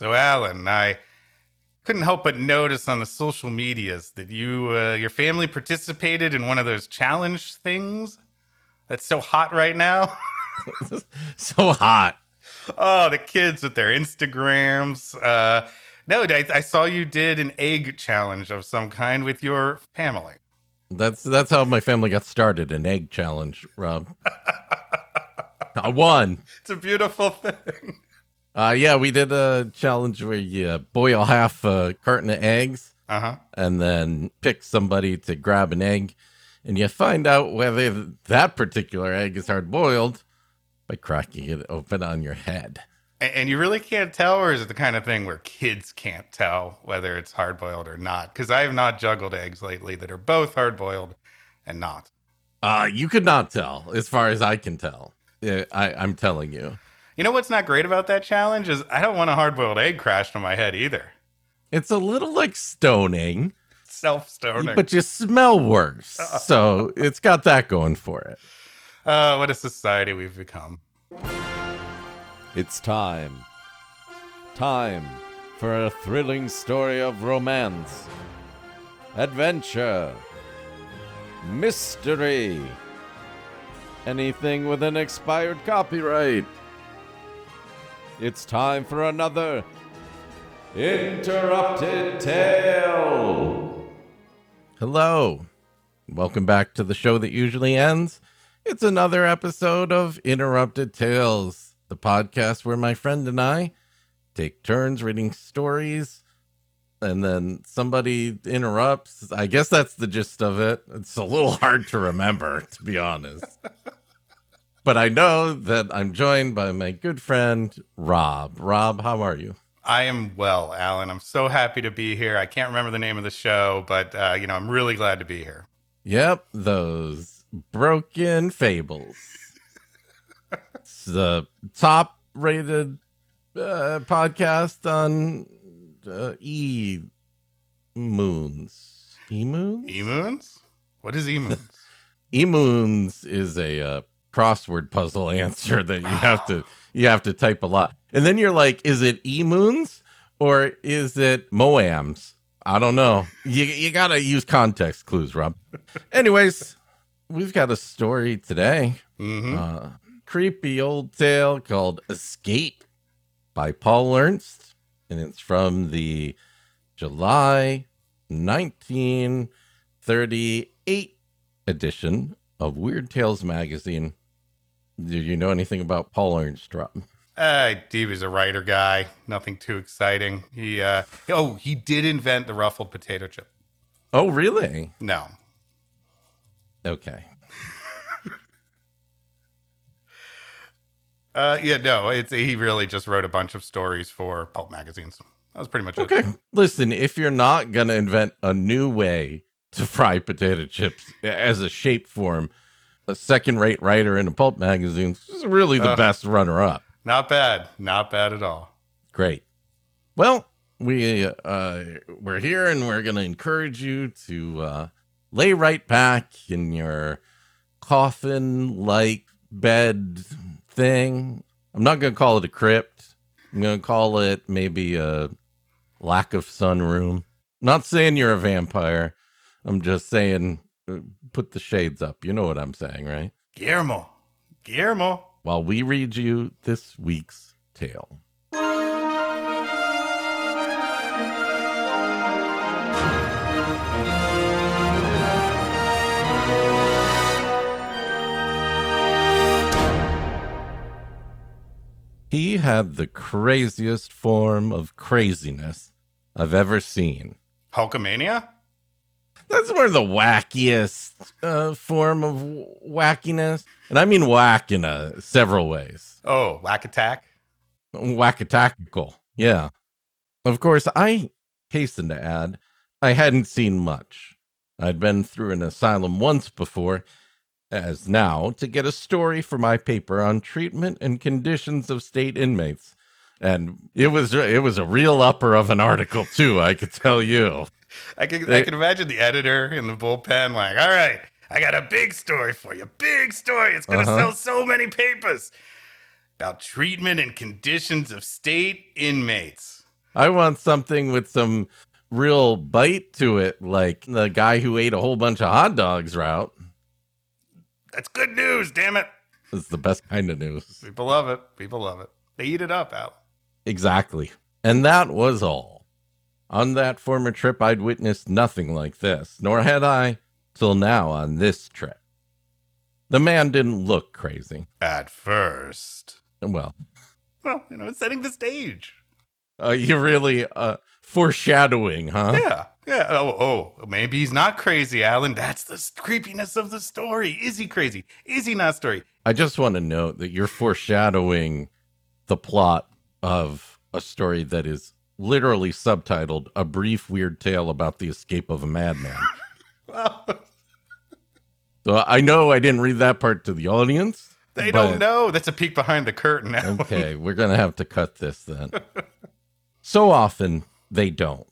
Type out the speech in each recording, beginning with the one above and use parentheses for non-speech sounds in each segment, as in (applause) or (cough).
So, Alan, I couldn't help but notice on the social medias that you, uh, your family participated in one of those challenge things that's so hot right now. (laughs) so hot. Oh, the kids with their Instagrams. Uh, no, I, I saw you did an egg challenge of some kind with your family. That's that's how my family got started, an egg challenge, Rob. (laughs) I won. It's a beautiful (laughs) thing. Uh, yeah, we did a challenge where you boil half a carton of eggs Uh-huh. and then pick somebody to grab an egg, and you find out whether that particular egg is hard boiled by cracking it open on your head. And, and you really can't tell, or is it the kind of thing where kids can't tell whether it's hard boiled or not? Because I have not juggled eggs lately that are both hard boiled and not. Uh, you could not tell, as far as I can tell. I, I'm telling you. You know what's not great about that challenge is I don't want a hard boiled egg crashed on my head either. It's a little like stoning, Self stoning. but you smell worse. So it's got that going for it. Uh, what a society we've become. It's time. Time for a thrilling story of romance, adventure, mystery, anything with an expired copyright. It's time for another interrupted tale. Hello. Welcome back to the show that usually ends. It's another episode of Interrupted Tales, the podcast where my friend and I take turns reading stories and then somebody interrupts. I guess that's the gist of it. It's a little hard to remember, to be honest. (laughs) But I know that I'm joined by my good friend, Rob. Rob, how are you? I am well, Alan. I'm so happy to be here. I can't remember the name of the show, but uh, you know, I'm really glad to be here. Yep, those broken fables. it's the top rated uh, podcast on uh, E Moons. E Moons? Emoons? What is E Moons? (laughs) E Moons is a uh, crossword puzzle (laughs) answer that you have to (sighs) you have to type a lot. And then you're like, is it E Moons or is it Moams? I don't know. You you gotta use context clues, Rob. (laughs) Anyways, we've got a story today. hmm Uh, creepy old tale called Escape by Paul Ernst. And it's from the July 1938 edition of Weird Tales magazine. Do you know anything about Paul Ernst, Rob? Uh, he was a writer guy. Nothing too exciting. He uh, oh, he did invent the ruffled potato chip. Oh, really? No, Okay. uh, yeah, no. It's he really just wrote a bunch of stories for pulp magazines. That was pretty much it. Okay. Listen, if you're not going to invent a new way to fry potato chips as a shape form, a second rate writer in a pulp magazine is really the Uh. best runner up. Not bad. Not bad at all. Great. Well, we uh, we're here and we're going to encourage you to uh, lay right back in your coffin like bed thing. I'm not going to call it a crypt. I'm going to call it maybe a lack of sun room. Not saying you're a vampire. I'm just saying put the shades up. You know what I'm saying, right? Guillermo. Guillermo. While we read you this week's tale. He had the craziest form of craziness I've ever seen. Hulkamania. That's of the wackiest uh, form of wackiness. And I mean whack in several ways. Oh, whack attack. Wackatactical. Yeah. Of course, I hasten to add, I hadn't seen much. I'd been through an asylum once before, as now, to get a story for my paper on treatment and conditions of state inmates. And it was it was a real upper of an article too, I could tell you. I can I can imagine the editor in the bullpen like, all right, I got a big story for you. Big story. It's gonna Uh-huh. sell so many papers about treatment and conditions of state inmates. I want something with some real bite to it, like the guy who ate a whole bunch of hot dogs route. That's good news, damn it. It's the best kind of news. People love it. People love it. They eat it up, Al. Exactly. And that was all. On that former trip, I'd witnessed nothing like this, nor had I till now on this trip. The man didn't look crazy. At first. Well, Well, you know, setting the stage. uh, you really uh, foreshadowing, huh? Yeah. Yeah. Oh, oh, maybe he's not crazy, Alan. That's the creepiness of the story. Is he crazy? Is he not story? I just want to note that you're foreshadowing the plot of a story that is literally subtitled A Brief Weird Tale About the Escape of a Madman. (laughs) Well, so I know I didn't read that part to the audience. they don't know. That's a peek behind the curtain now. Okay, (laughs) we're going to have to cut this then. So often, they don't.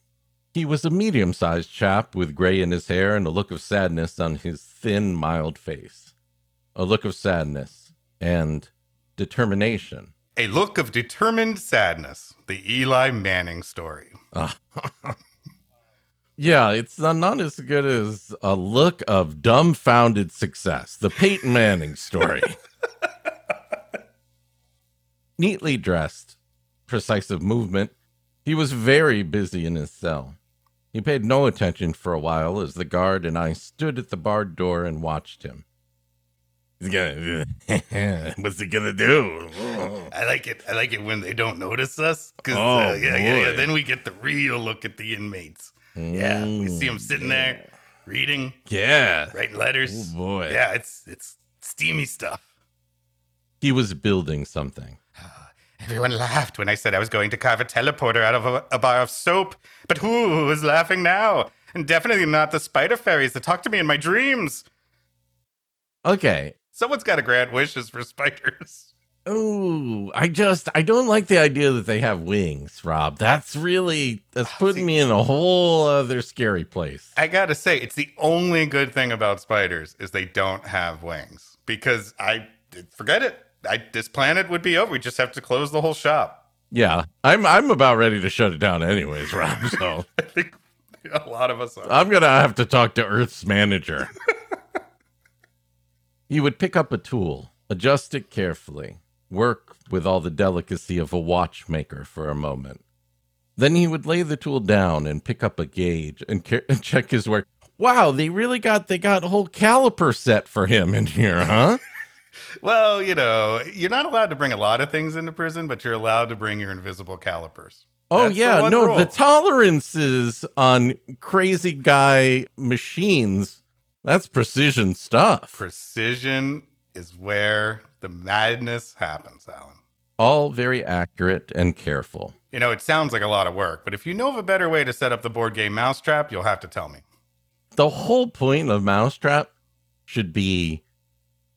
He was a medium sized chap with gray in his hair and a look of sadness on his thin, mild face. A look of sadness and determination. A look of determined sadness. The Eli Manning story. Ah. (laughs) Yeah, it's not, not as good as a look of dumbfounded success. The Peyton Manning story. (laughs) Neatly dressed, precise of movement, he was very busy in his cell. He paid no attention for a while as the guard and I stood at the barred door and watched him. He's gonna, (laughs) what's he gonna do? I like it. I like it when they don't notice us. Cause Oh, uh, yeah, yeah, yeah. Then we get the real look at the inmates. Yeah, we see them sitting there reading, Yeah. writing letters. Oh boy. Yeah, it's it's steamy stuff. He was building something. (sighs) Everyone laughed when I said I was going to carve a teleporter out of a, a bar of soap. But who is laughing now? And definitely not the spider fairies that talk to me in my dreams. Okay, Someone's got to grant wishes for spiders. (laughs) Oh, I just I don't like the idea that they have wings, Rob. That's really that's ah, putting me in a whole other scary place. I gotta say, it's the only good thing about spiders is they don't have wings. Because I forget it. I this planet would be over. We just have to close the whole shop. Yeah, I'm I'm about ready to shut it down anyways, Rob. So (laughs) I think a lot of us are. I'm gonna have to talk to Earth's manager. (laughs) he would pick up a tool, adjust it carefully, work with all the delicacy of a watchmaker for a moment. Then he would lay the tool down and pick up a gauge and, ca- and (laughs) check his work. Wow, they really got they got a whole caliper set for him in here, huh? (laughs) Well, you know, you're not allowed to bring a lot of things into prison, but you're allowed to bring your invisible calipers. Oh That's yeah, one no, rule. the tolerances on crazy guy machines, that's precision stuff. Precision is where the madness happens, Alan. All very accurate and careful. You know, it sounds like a lot of work, but if you know of a better way to set up the board game Mousetrap, you'll have to tell me. The whole point of Mousetrap should be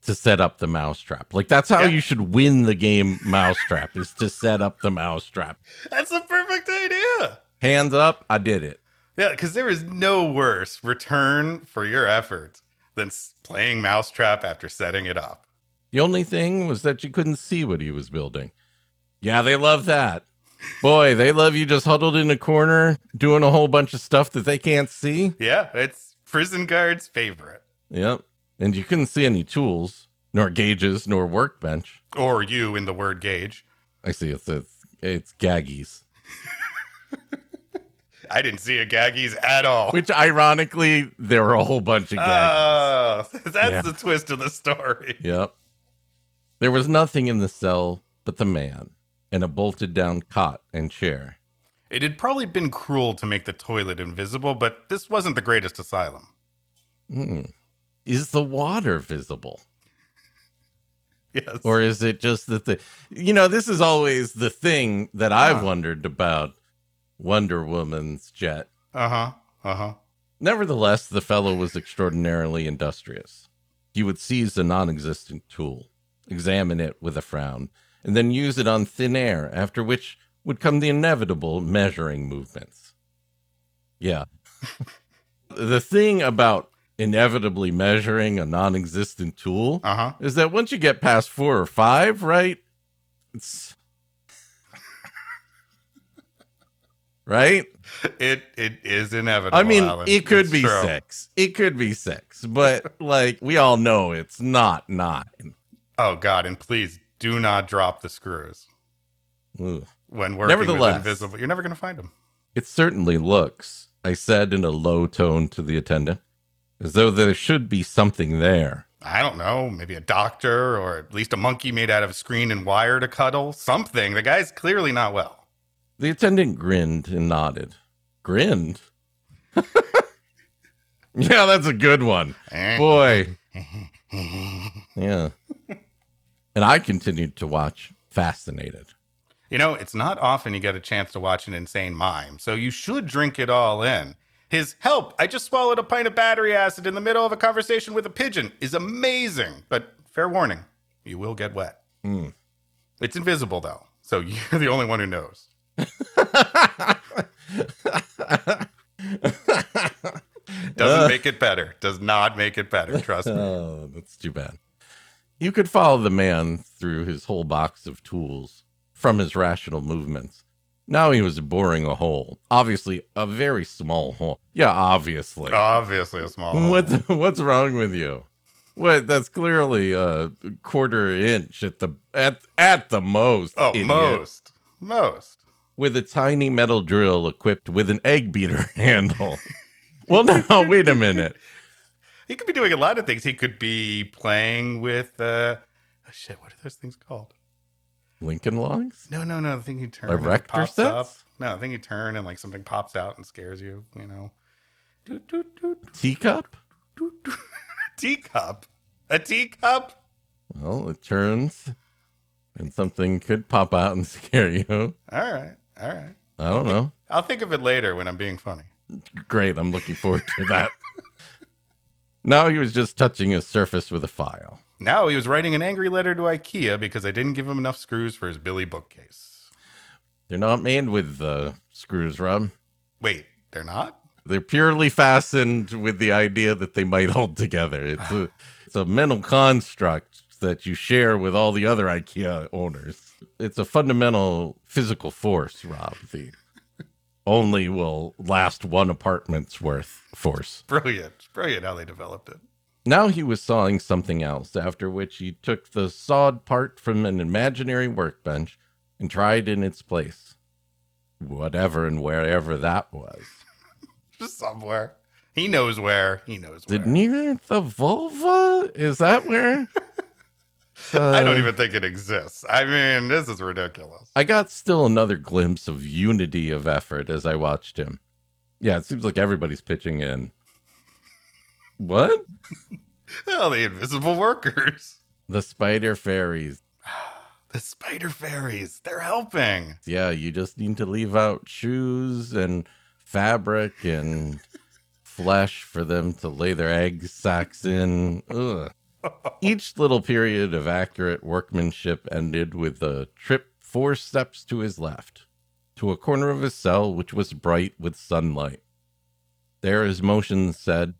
to set up the mousetrap. Like that's how Yeah. you should win the game Mousetrap is to set up the mousetrap. (laughs) That's the perfect idea. Hands up, I did it. Yeah, because there is no worse return for your efforts than playing Mousetrap after setting it up. The only thing was that you couldn't see what he was building. Yeah, they love that. Boy, they love you just huddled in a corner doing a whole bunch of stuff that they can't see. Yeah, it's prison guard's favorite. Yep. And you couldn't see any tools, nor gauges, nor workbench. Or you in the word gauge. I see it's it's, it's gaggies. (laughs) I didn't see a gaggies at all. Which ironically, there were a whole bunch of gaggies. Oh, (laughs) that's Yeah. the twist of the story. Yep. There was nothing in the cell but the man and a bolted down cot and chair. It had probably been cruel to make the toilet invisible, but this wasn't the greatest asylum. Hmm. Is the water visible? Yes. Or is it just that the you know, this is always the thing that I've Ah. wondered about Wonder Woman's jet. uh huh. Uh huh. Nevertheless, the fellow was extraordinarily industrious. He would seize a non existent tool, examine it with a frown, and then use it on thin air, after which would come the inevitable measuring movements. Yeah. (laughs) the thing about inevitably measuring a non existent tool Uh huh. is that once you get past four or five, right? It's right? It it is inevitable. I mean, Alan. it could It's be true. six. It could be six, but (laughs) like we all know it's not nine. Oh God, and please do not drop the screws Ugh. when working with Nevertheless. invisible. You're never gonna find them. It certainly looks, I said in a low tone to the attendant, as though there should be something there. I don't know, maybe a doctor or at least a monkey made out of screen and wire to cuddle. Something. The guy's clearly not well. The attendant grinned and nodded. Grinned? (laughs) yeah, that's a good one. Boy. Yeah. And I continued to watch, fascinated. You know, it's not often you get a chance to watch an insane mime, so you should drink it all in. His help, I just swallowed a pint of battery acid in the middle of a conversation with a pigeon is amazing. But fair warning, you will get wet. Hmm. It's invisible though, so (laughs) you're the only one who knows. (laughs) Doesn't make it better. Does not make it better. Trust me. (laughs) Oh, that's too bad. You could follow the man through his whole box of tools from his rational movements. Now he was boring a hole. Obviously, a very small hole. Yeah, obviously. Obviously, a small. hole. What what's wrong with you? What that's clearly a quarter inch at the at at the most. Oh, idiot. most, most. With a tiny metal drill equipped with an egg beater (laughs) handle. well, now (laughs) wait a minute. He could be doing a lot of things. He could be playing with. uh oh, Shit, what are those things called? Lincoln Logs, No, no, no. The thing you turn. Erector pops sets? up. No, the thing you turn and like something pops out and scares you. You know. Teacup. (laughs) teacup. A teacup. Well, it turns, and something could pop out and scare you. All right, all right. I don't know. I'll think of it later when I'm being funny. Great, I'm looking forward to that. now he was just touching his surface with a file. Now he was writing an angry letter to IKEA because I didn't give him enough screws for his Billy bookcase. They're not made with uh, screws, Rob. Wait, they're not? They're purely fastened with the idea that they might hold together. It's a, it's a mental construct that you share with all the other IKEA owners. It's a fundamental physical force, Rob. The only will last one apartment's worth force. Brilliant. Brilliant how they developed it. Now he was sawing something else, after which he took the sawed part from an imaginary workbench and tried in its place. Whatever and wherever that was. (laughs) Just somewhere. He knows where. He knows where. Did near the vulva? Is that where? (laughs) I don't Uh, even think it exists. I mean, this is ridiculous. I got still another glimpse of unity of effort as I watched him. Yeah, it seems like everybody's pitching in. What? Oh, the invisible workers. The spider fairies. The spider fairies. They're helping. Yeah, you just need to leave out shoes and fabric and flesh for them to lay their egg sacks in. Ugh. Each little period of accurate workmanship ended with a trip four steps to his left, to a corner of his cell which was bright with sunlight. There, his motion said,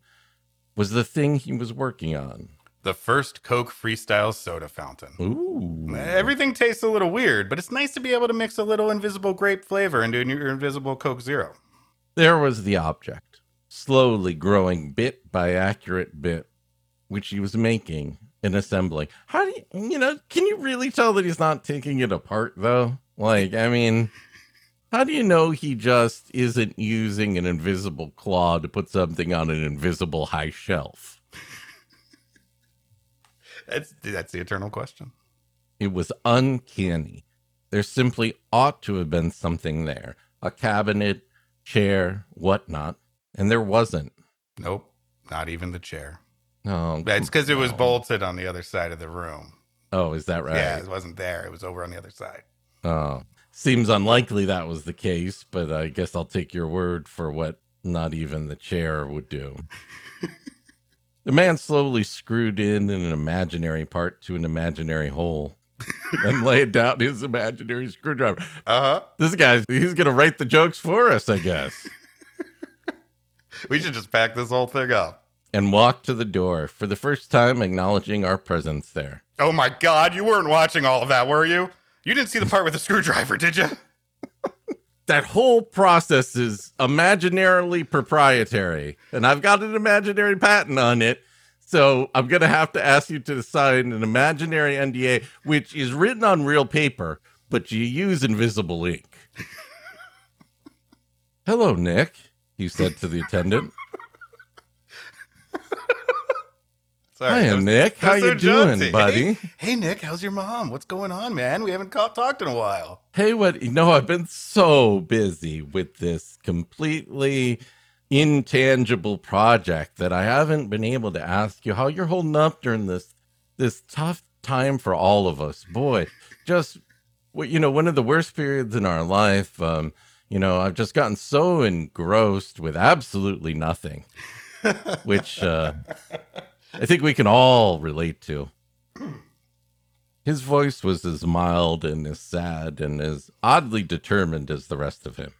was the thing he was working on. The first Coke freestyle soda fountain. Ooh. Everything tastes a little weird, but it's nice to be able to mix a little invisible grape flavor into your invisible Coke Zero. There was the object, slowly growing bit by accurate bit, which he was making and assembling. How do you, you know, can you really tell that he's not taking it apart though? Like, I mean, how do you know he just isn't using an invisible claw to put something on an invisible high shelf? That's that's the eternal question. It was uncanny. There simply ought to have been something there a cabinet, chair, whatnot, and there wasn't. Nope, not even the chair. No, It's because it was bolted on the other side of the room. Oh, is that right? Yeah, it wasn't there. It was over on the other side. Oh, seems unlikely that was the case, but I guess I'll take your word for what not even the chair would do. (laughs) the man slowly screwed in an imaginary part to an imaginary hole (laughs) and laid down his imaginary screwdriver. Uh huh. This guy, he's going to write the jokes for us, I guess. (laughs) We should just pack this whole thing up. And walked to the door, for the first time acknowledging our presence there. Oh my God, you weren't watching all of that, were you? You didn't see the part with the screwdriver, did you? (laughs) that whole process is imaginarily proprietary, and I've got an imaginary patent on it. So I'm gonna have to ask you to sign an imaginary NDA, which is written on real paper, but you use invisible ink. (laughs) Hello, Nick, he said to the attendant. Sorry, Hi, Nick. How you doing, buddy? Hey, hey, Nick, how's your mom? What's going on, man? We haven't ca- talked in a while. Hey, what? You know, I've been so busy with this completely intangible project that I haven't been able to ask you how you're holding up during this this tough time for all of us. Boy, just you know, one of the worst periods in our life. Um, you know, I've just gotten so engrossed with absolutely nothing, (laughs) which uh, I think we can all relate to. His voice was as mild and as sad and as oddly determined as the rest of him.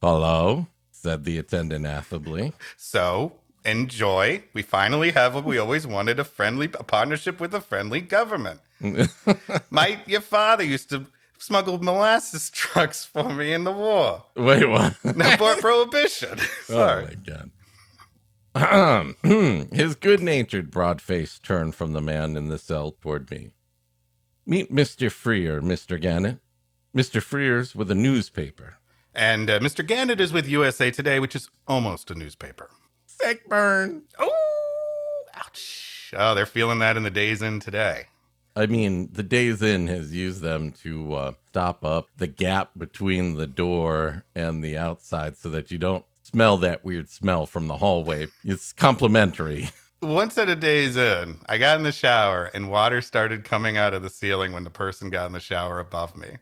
Hello, said the attendant affably. So, enjoy. We finally have what we always wanted a friendly a partnership with a friendly government. (laughs) My your father used to smuggle molasses trucks for me in the war. Wait, what? For (laughs) prohibition. Sorry. Oh my god. Ahem. (clears throat) His good natured broad face turned from the man in the cell toward me. Meet Mr. Freer, Mr. Gannett. Mr. Freer's with a newspaper. And uh, Mr. Gannett is with USA Today, which is almost a newspaper. Sick burn. Oh, ouch. Oh, they're feeling that in the Days Inn today. I mean, the Days Inn has used them to uh, stop up the gap between the door and the outside so that you don't smell that weird smell from the hallway. It's complimentary. Once at a Days Inn, I got in the shower and water started coming out of the ceiling when the person got in the shower above me.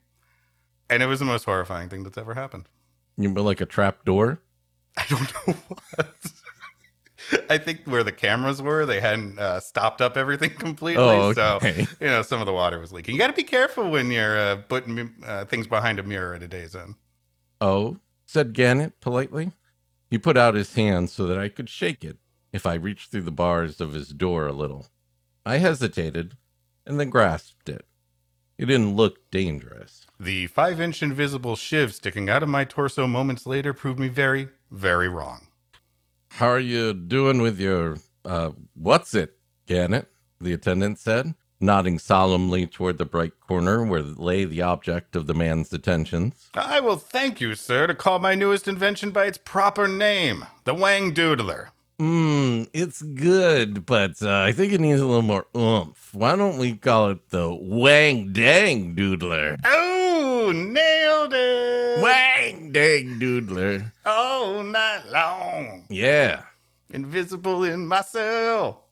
And it was the most horrifying thing that's ever happened. You mean like a trap door? I don't know (laughs) what. I think where the cameras were, they hadn't uh, stopped up everything (laughs) completely. Oh, So, okay. you know, some of the water was leaking. You got to be careful when you're uh, putting uh, things behind a mirror at a Days Inn. Oh, said Gannett politely. He put out his hand so that I could shake it if I reached through the bars of his door a little. I hesitated and then grasped it. It didn't look dangerous. The five inch invisible shiv sticking out of my torso moments later proved me very, very wrong. How are you doing with your, uh, what's it, Gannett? The attendant said, nodding solemnly toward the bright corner where lay the object of the man's attentions. I will thank you, sir, to call my newest invention by its proper name the Wang Doodler. Mmm, it's good, but uh, I think it needs a little more oomph. Why don't we call it the Wang Dang Doodler? Oh, nailed it! Wang Dang Doodler. All night long. Yeah. Invisible in my cell.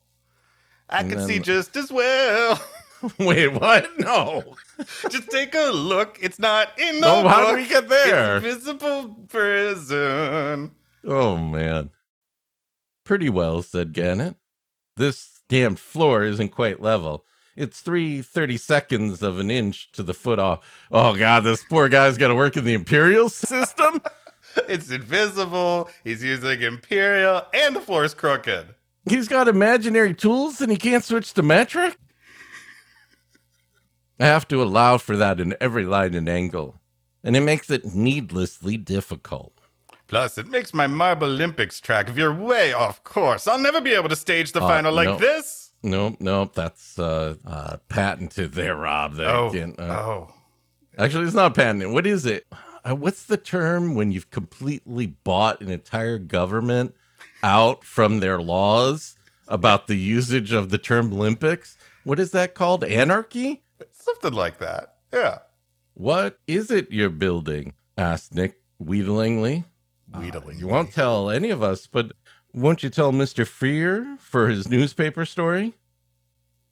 I And can then- see just as well. (laughs) Wait, what? No. just take a look. It's not in the No, book. how do we get there? It's invisible prison. Oh, man. Pretty well, said Gannett. This damn floor isn't quite level. It's three thirty seconds of an inch to the foot off. Oh, God, this poor guy's got to work in the Imperial (laughs) system? It's invisible. He's using Imperial, and the floor's crooked. He's got imaginary tools and he can't switch to metric? I have to allow for that in every line and angle, and it makes it needlessly difficult. Plus, it makes my Marble Olympics track veer way off course. I'll never be able to stage the Uh, final like no. this. Nope, nope, that's uh, uh, patented there, Rob. That Oh, uh, oh. Actually, it's not patented. What is it? Uh, what's the term when you've completely bought an entire government out from their laws about the usage of the term Olympics? What is that called? Anarchy? Something like that. Yeah. What is it you're building? asked Nick wheedlingly. Wheedling. You won't tell any of us, but won't you tell Mr. Freer for his newspaper story?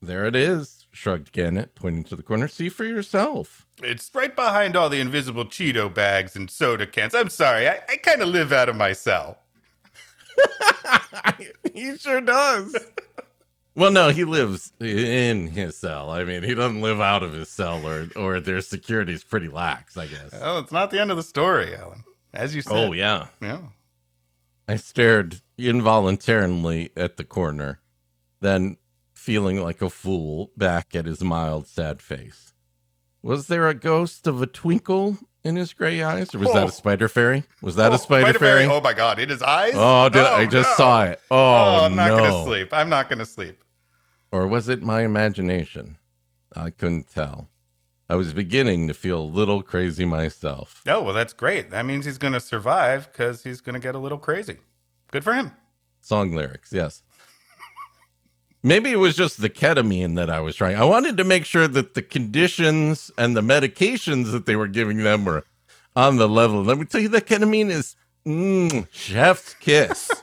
There it is, shrugged Gannett, pointing to the corner. See for yourself. It's right behind all the invisible Cheeto bags and soda cans. I'm sorry, I, I kind of live out of my cell. (laughs) he sure does. well, no, he lives in his cell. I mean, he doesn't live out of his cell, or or their security's pretty lax, I guess. Oh, it's not the end of the story, Alan. As you said. Oh yeah. Yeah. I stared involuntarily at the corner, then, feeling like a fool, back at his mild, sad face. Was there a ghost of a twinkle in his gray eyes, or was Oh. that a oh. spider fairy? Was that a oh, spider, fairy? Oh my god, in his eyes? Oh, I oh, just no. saw it. Oh, Oh, I'm not no. gonna sleep. I'm not gonna sleep. Or was it my imagination? I couldn't tell. I was beginning to feel a little crazy myself. Oh, well, that's great. That means he's gonna survive because he's gonna get a little crazy. Good for him. Song lyrics, yes. Maybe it was just the ketamine that I was trying. I wanted to make sure that the conditions and the medications that they were giving them were on the level. Let me tell you, the ketamine is mm, chef's kiss. (laughs)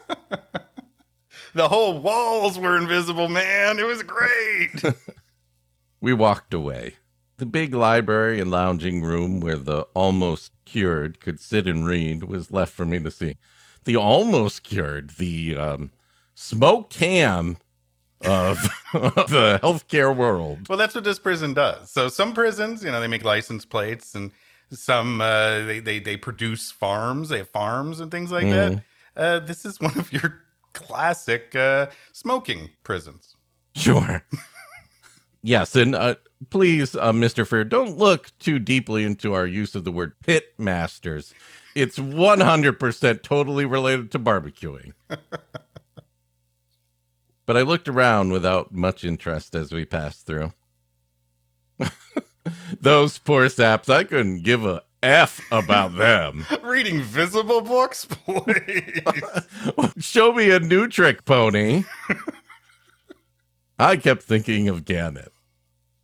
The whole walls were invisible, man. It was great. (laughs) we walked away. The big library and lounging room where the almost cured could sit and read was left for me to see. The almost cured, the um, smoked ham of, (laughs) of the healthcare world. well, that's what this prison does. So some prisons, you know, they make license plates, and some uh, they, they they produce farms. They have farms and things like that. Uh, this is one of your classic uh, smoking prisons. Sure. yes, and uh, please, uh, Mr. Fair, don't look too deeply into our use of the word pit masters. It's 100% totally related to barbecuing. (laughs) but I looked around without much interest as we passed through. (laughs) Those poor saps, I couldn't give a F about them. (laughs) Reading visible books, (laughs) please. Show me a new trick pony. I kept thinking of Gannett.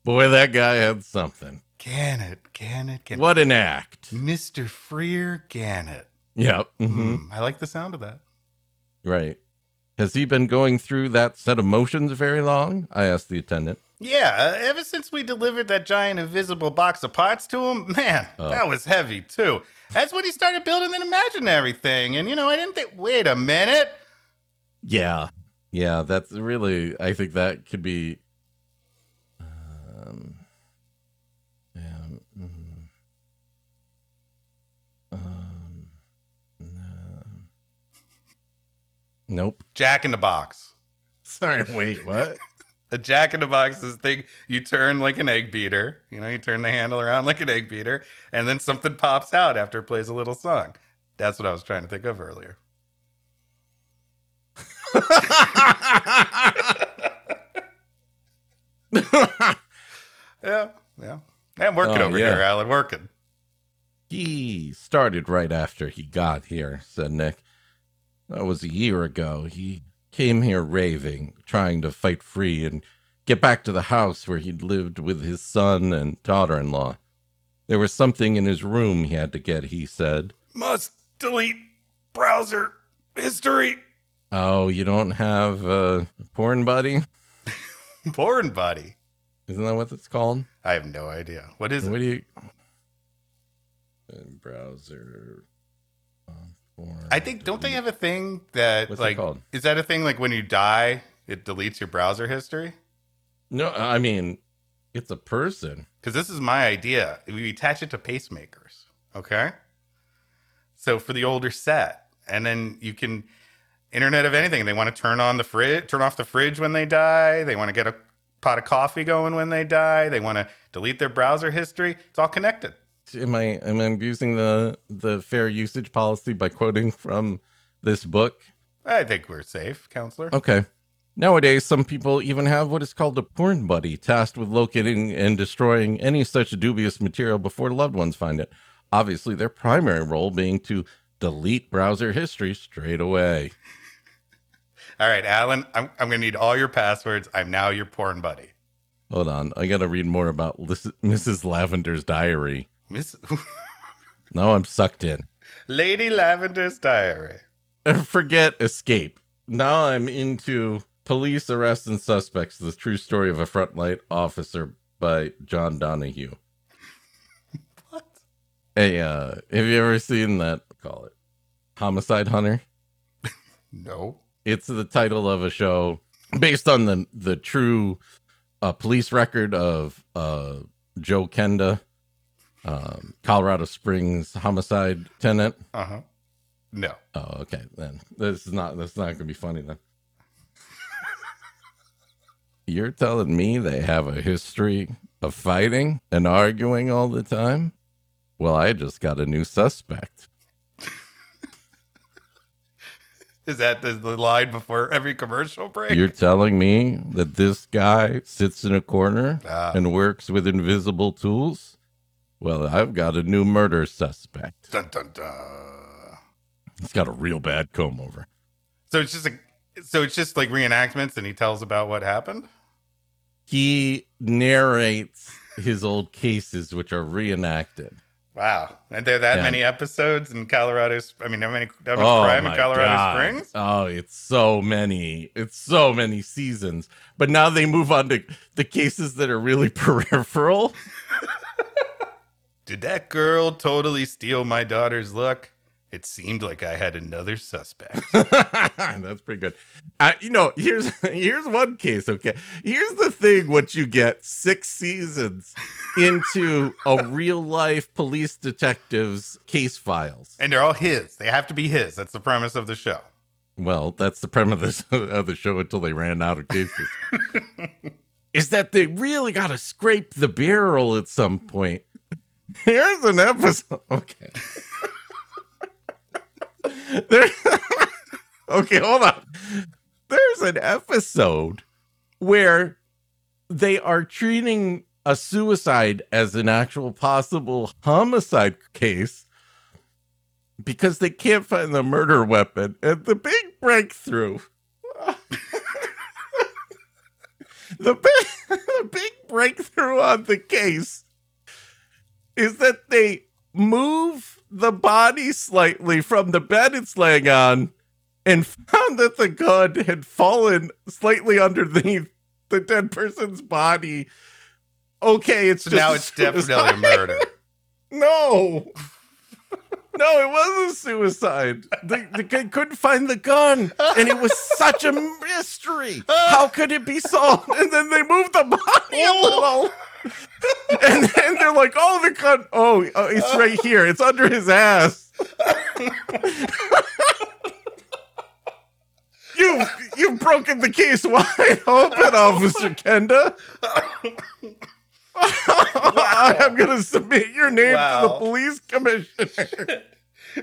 Boy, that guy had something. Gannett, Gannett, Gannett. What an act. Mr. Freer Gannett. Yep. mhm, Hmm, I like the sound of that. Right. Has he been going through that set of motions very long? I asked the attendant. Yeah, uh, ever since we delivered that giant invisible box of parts to him, man, Oh. that was heavy too. That's when he started building an imaginary thing. And, you know, I didn't think, wait a minute. Yeah. Yeah, that's really, I think that could be. Um, Nope. Jack in the box. Sorry, wait, what? (laughs) A jack in the box is thing you turn like an egg beater. You know, you turn the handle around like an egg beater, and then something pops out after it plays a little song. That's what I was trying to think of earlier. (laughs) Yeah, yeah. I'm working Oh, over yeah. here, Alan. Working. He started right after he got here, said Nick. That was a year ago. He came here raving, trying to fight free and get back to the house where he'd lived with his son and daughter in law. There was something in his room he had to get, he said. Must delete browser history. Oh, you don't have a porn buddy? (laughs) Porn buddy. Isn't that what it's called? I have no idea. What is it? What do you. Browser. I think don't they have a thing that What's it like called? is that a thing like when you die it deletes your browser history? No, I mean, it's a person. Because this is my idea. We attach it to pacemakers. Okay. So for the older set, and then you can internet of anything. They want to turn on the fridge, turn off the fridge when they die. They want to get a pot of coffee going when they die. They want to delete their browser history. It's all connected. Am I am I abusing the the fair usage policy by quoting from this book? I think we're safe, counselor. Okay. Nowadays, some people even have what is called a porn buddy, tasked with locating and destroying any such dubious material before loved ones find it. Obviously, their primary role being to delete browser history straight away. (laughs) All right, Alan, I'm, I'm going to need all your passwords. I'm now your porn buddy. Hold on, I gotta read more about Mrs. Lavender's diary. Miss (laughs) Now I'm sucked in. Lady Lavender's diary. Forget escape. Now I'm into police arrests and suspects: the true story of a frontline officer by John Donahue. (laughs) What? Hey, uh, have you ever seen that? Call it Homicide Hunter. (laughs) No. It's the title of a show based on the the true uh, police record of uh, Joe Kenda, um, Colorado Springs homicide tenant. Uh huh. No. Oh, okay. Then this is not that's not gonna be funny then. (laughs) You're telling me they have a history of fighting and arguing all the time? Well, I just got a new suspect. (laughs) Is that the, line before every commercial break? You're telling me that this guy sits in a corner Ah. and works with invisible tools? Well, I've got a new murder suspect. Dun, dun, dun. He's got a real bad comb over. So it's just a, so it's just like reenactments, and he tells about what happened. He narrates his old cases, which are reenacted. Wow, and there that Yeah. many episodes in Colorado. I mean, how many, how much Oh crime in Colorado God. Springs? Oh, it's so many. It's so many seasons. But now they move on to the cases that are really (laughs) peripheral. Did that girl totally steal my daughter's look? It seemed like I had another suspect. (laughs) That's pretty good. Uh, you know, here's (laughs) here's one case. Okay, here's the thing: what you get six seasons into a real life police detective's case files. and they're all his. They have to be his. That's the premise of the show. Well, that's the premise of the, of the show until they ran out of cases. (laughs) Is that they really got to scrape the barrel at some point? (laughs) Here's an episode. Okay. (laughs) there. (laughs) okay, hold on. There's an episode where they are treating a suicide as an actual possible homicide case because they can't find the murder weapon. And the big breakthrough. the big the big breakthrough on the case is that they move the body slightly from the bed it's laying on and found that the gun had fallen slightly underneath the dead person's body. Okay, it's So now it's definitely a murder. (laughs) No. (laughs) No, it wasn't suicide. They, they c- couldn't find the gun, and it was such a mystery. (laughs) How could it be solved? And then they moved the body oh. a little, and then they're like, "Oh, the gun! Oh, uh, it's right here. It's under his ass." you you've broken the case wide open, Officer Kenda. (laughs) I'm gonna submit your name to the police commissioner. (laughs)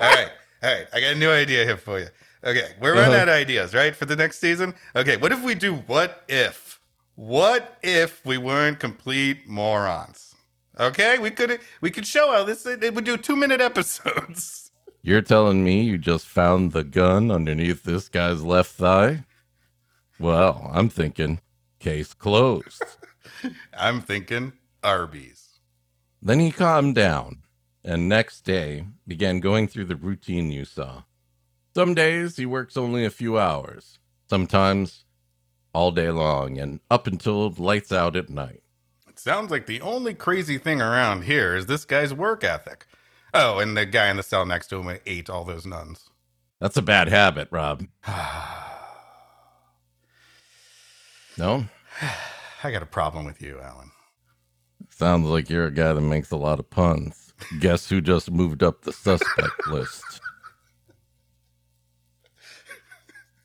All right. All right. I got a new idea here for you. Okay. We're running Uh-huh. out of ideas, right? For the next season? Okay. What if we do what if? What if we weren't complete morons? Okay. We could we could show how this it would do two minute episodes. (laughs) You're telling me you just found the gun underneath this guy's left thigh? Well, I'm thinking case closed. (laughs) I'm thinking Arby's. then he calmed down and next day began going through the routine you saw. Some days he works only a few hours, sometimes all day long and up until lights out at night. It sounds like the only crazy thing around here is this guy's work ethic. Oh, and the guy in the cell next to him ate all those nuns. That's a bad habit, Rob. (sighs) No? I got a problem with you, Alan. Sounds like you're a guy that makes a lot of puns. Guess who just moved up the suspect (laughs) list?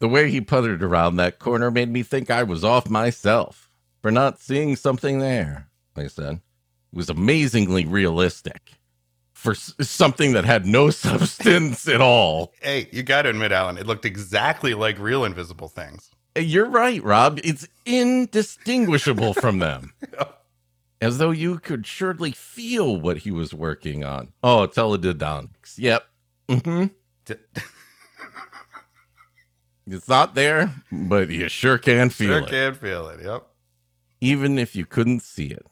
The way he puttered around that corner made me think I was off myself for not seeing something there. I said, it was amazingly realistic for s- something that had no (laughs) substance at all. Hey, you got to admit, Alan, it looked exactly like real invisible things. You're right, Rob. It's indistinguishable (laughs) from them. (laughs) As though you could surely feel what he was working on. Oh, teledildonics. Yep. hmm D- It's not there, but you sure can feel it. Sure it, can feel it. Yep. even if you couldn't see it.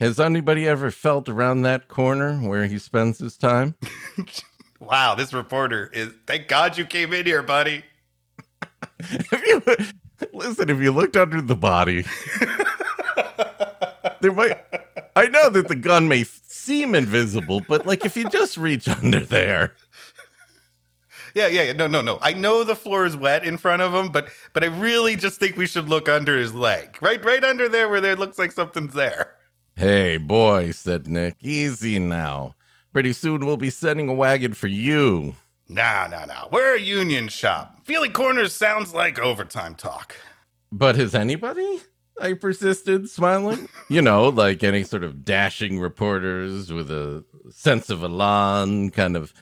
Has anybody ever felt around that corner where he spends his time? (laughs) Wow, this reporter is. Thank God you came in here, buddy. (laughs) If you, listen, if you looked under the body, (laughs) there might. I know that the gun may seem invisible, but like if you just reach under there, Yeah, yeah, yeah. No, no, no. I know the floor is wet in front of him, but but I really just think we should look under his leg, right, right under there where there looks like something's there. Hey, boy, said Nick, easy now. Pretty soon we'll be sending a wagon for you. Nah, nah, nah. We're a union shop. Feely Corners sounds like overtime talk. But has anybody? I persisted, smiling. You know, like any sort of dashing reporters with a sense of elan, kind of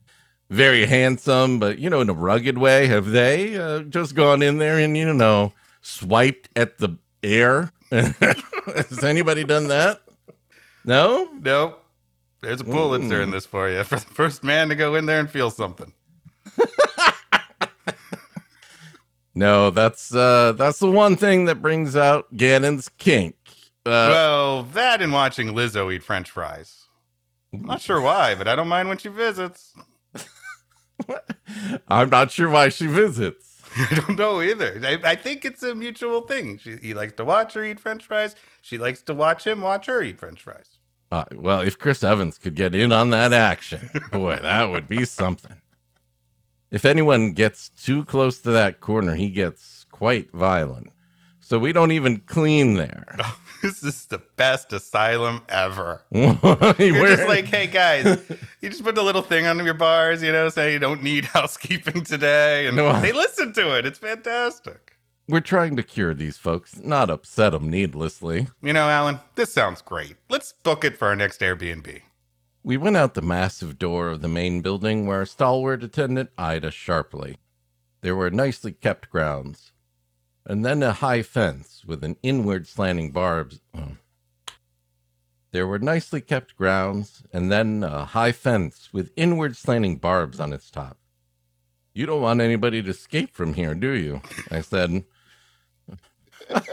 very handsome, but, you know, in a rugged way. Have they uh, just gone in there and, you know, swiped at the air? (laughs) Has anybody done that? No? Nope. There's a Pulitzer in this for you. (laughs) For the first man to go in there and feel something. (laughs) No, that's uh that's the one thing that brings out Gannon's kink. Uh, well, that and watching Lizzo eat French fries. I'm not sure why, but I don't mind when she visits. I'm not sure why she visits. (laughs) I don't know either. I, I think it's a mutual thing. She, he likes to watch her eat French fries. She likes to watch him watch her eat French fries. Uh, well, if Chris Evans could get in on that action, boy, that would be something. If anyone gets too close to that corner, he gets quite violent. So we don't even clean there. (laughs) this is the best asylum ever. (laughs) You're just like, hey guys, you just put a little thing on your bars, you know, say you don't need (laughs) housekeeping today, and No. they listen to it. It's fantastic. we're trying to cure these folks, not upset them needlessly. You know, Alan, this sounds great. Let's book it for our next Airbnb. We went out the massive door of the main building where a stalwart attendant eyed us sharply. There were nicely kept grounds, and then a high fence with an inward slanting barbs. Um, oh. There were nicely kept grounds, and then a high fence with inward slanting barbs on its top. You don't want anybody to escape from here, do you? I said. (laughs)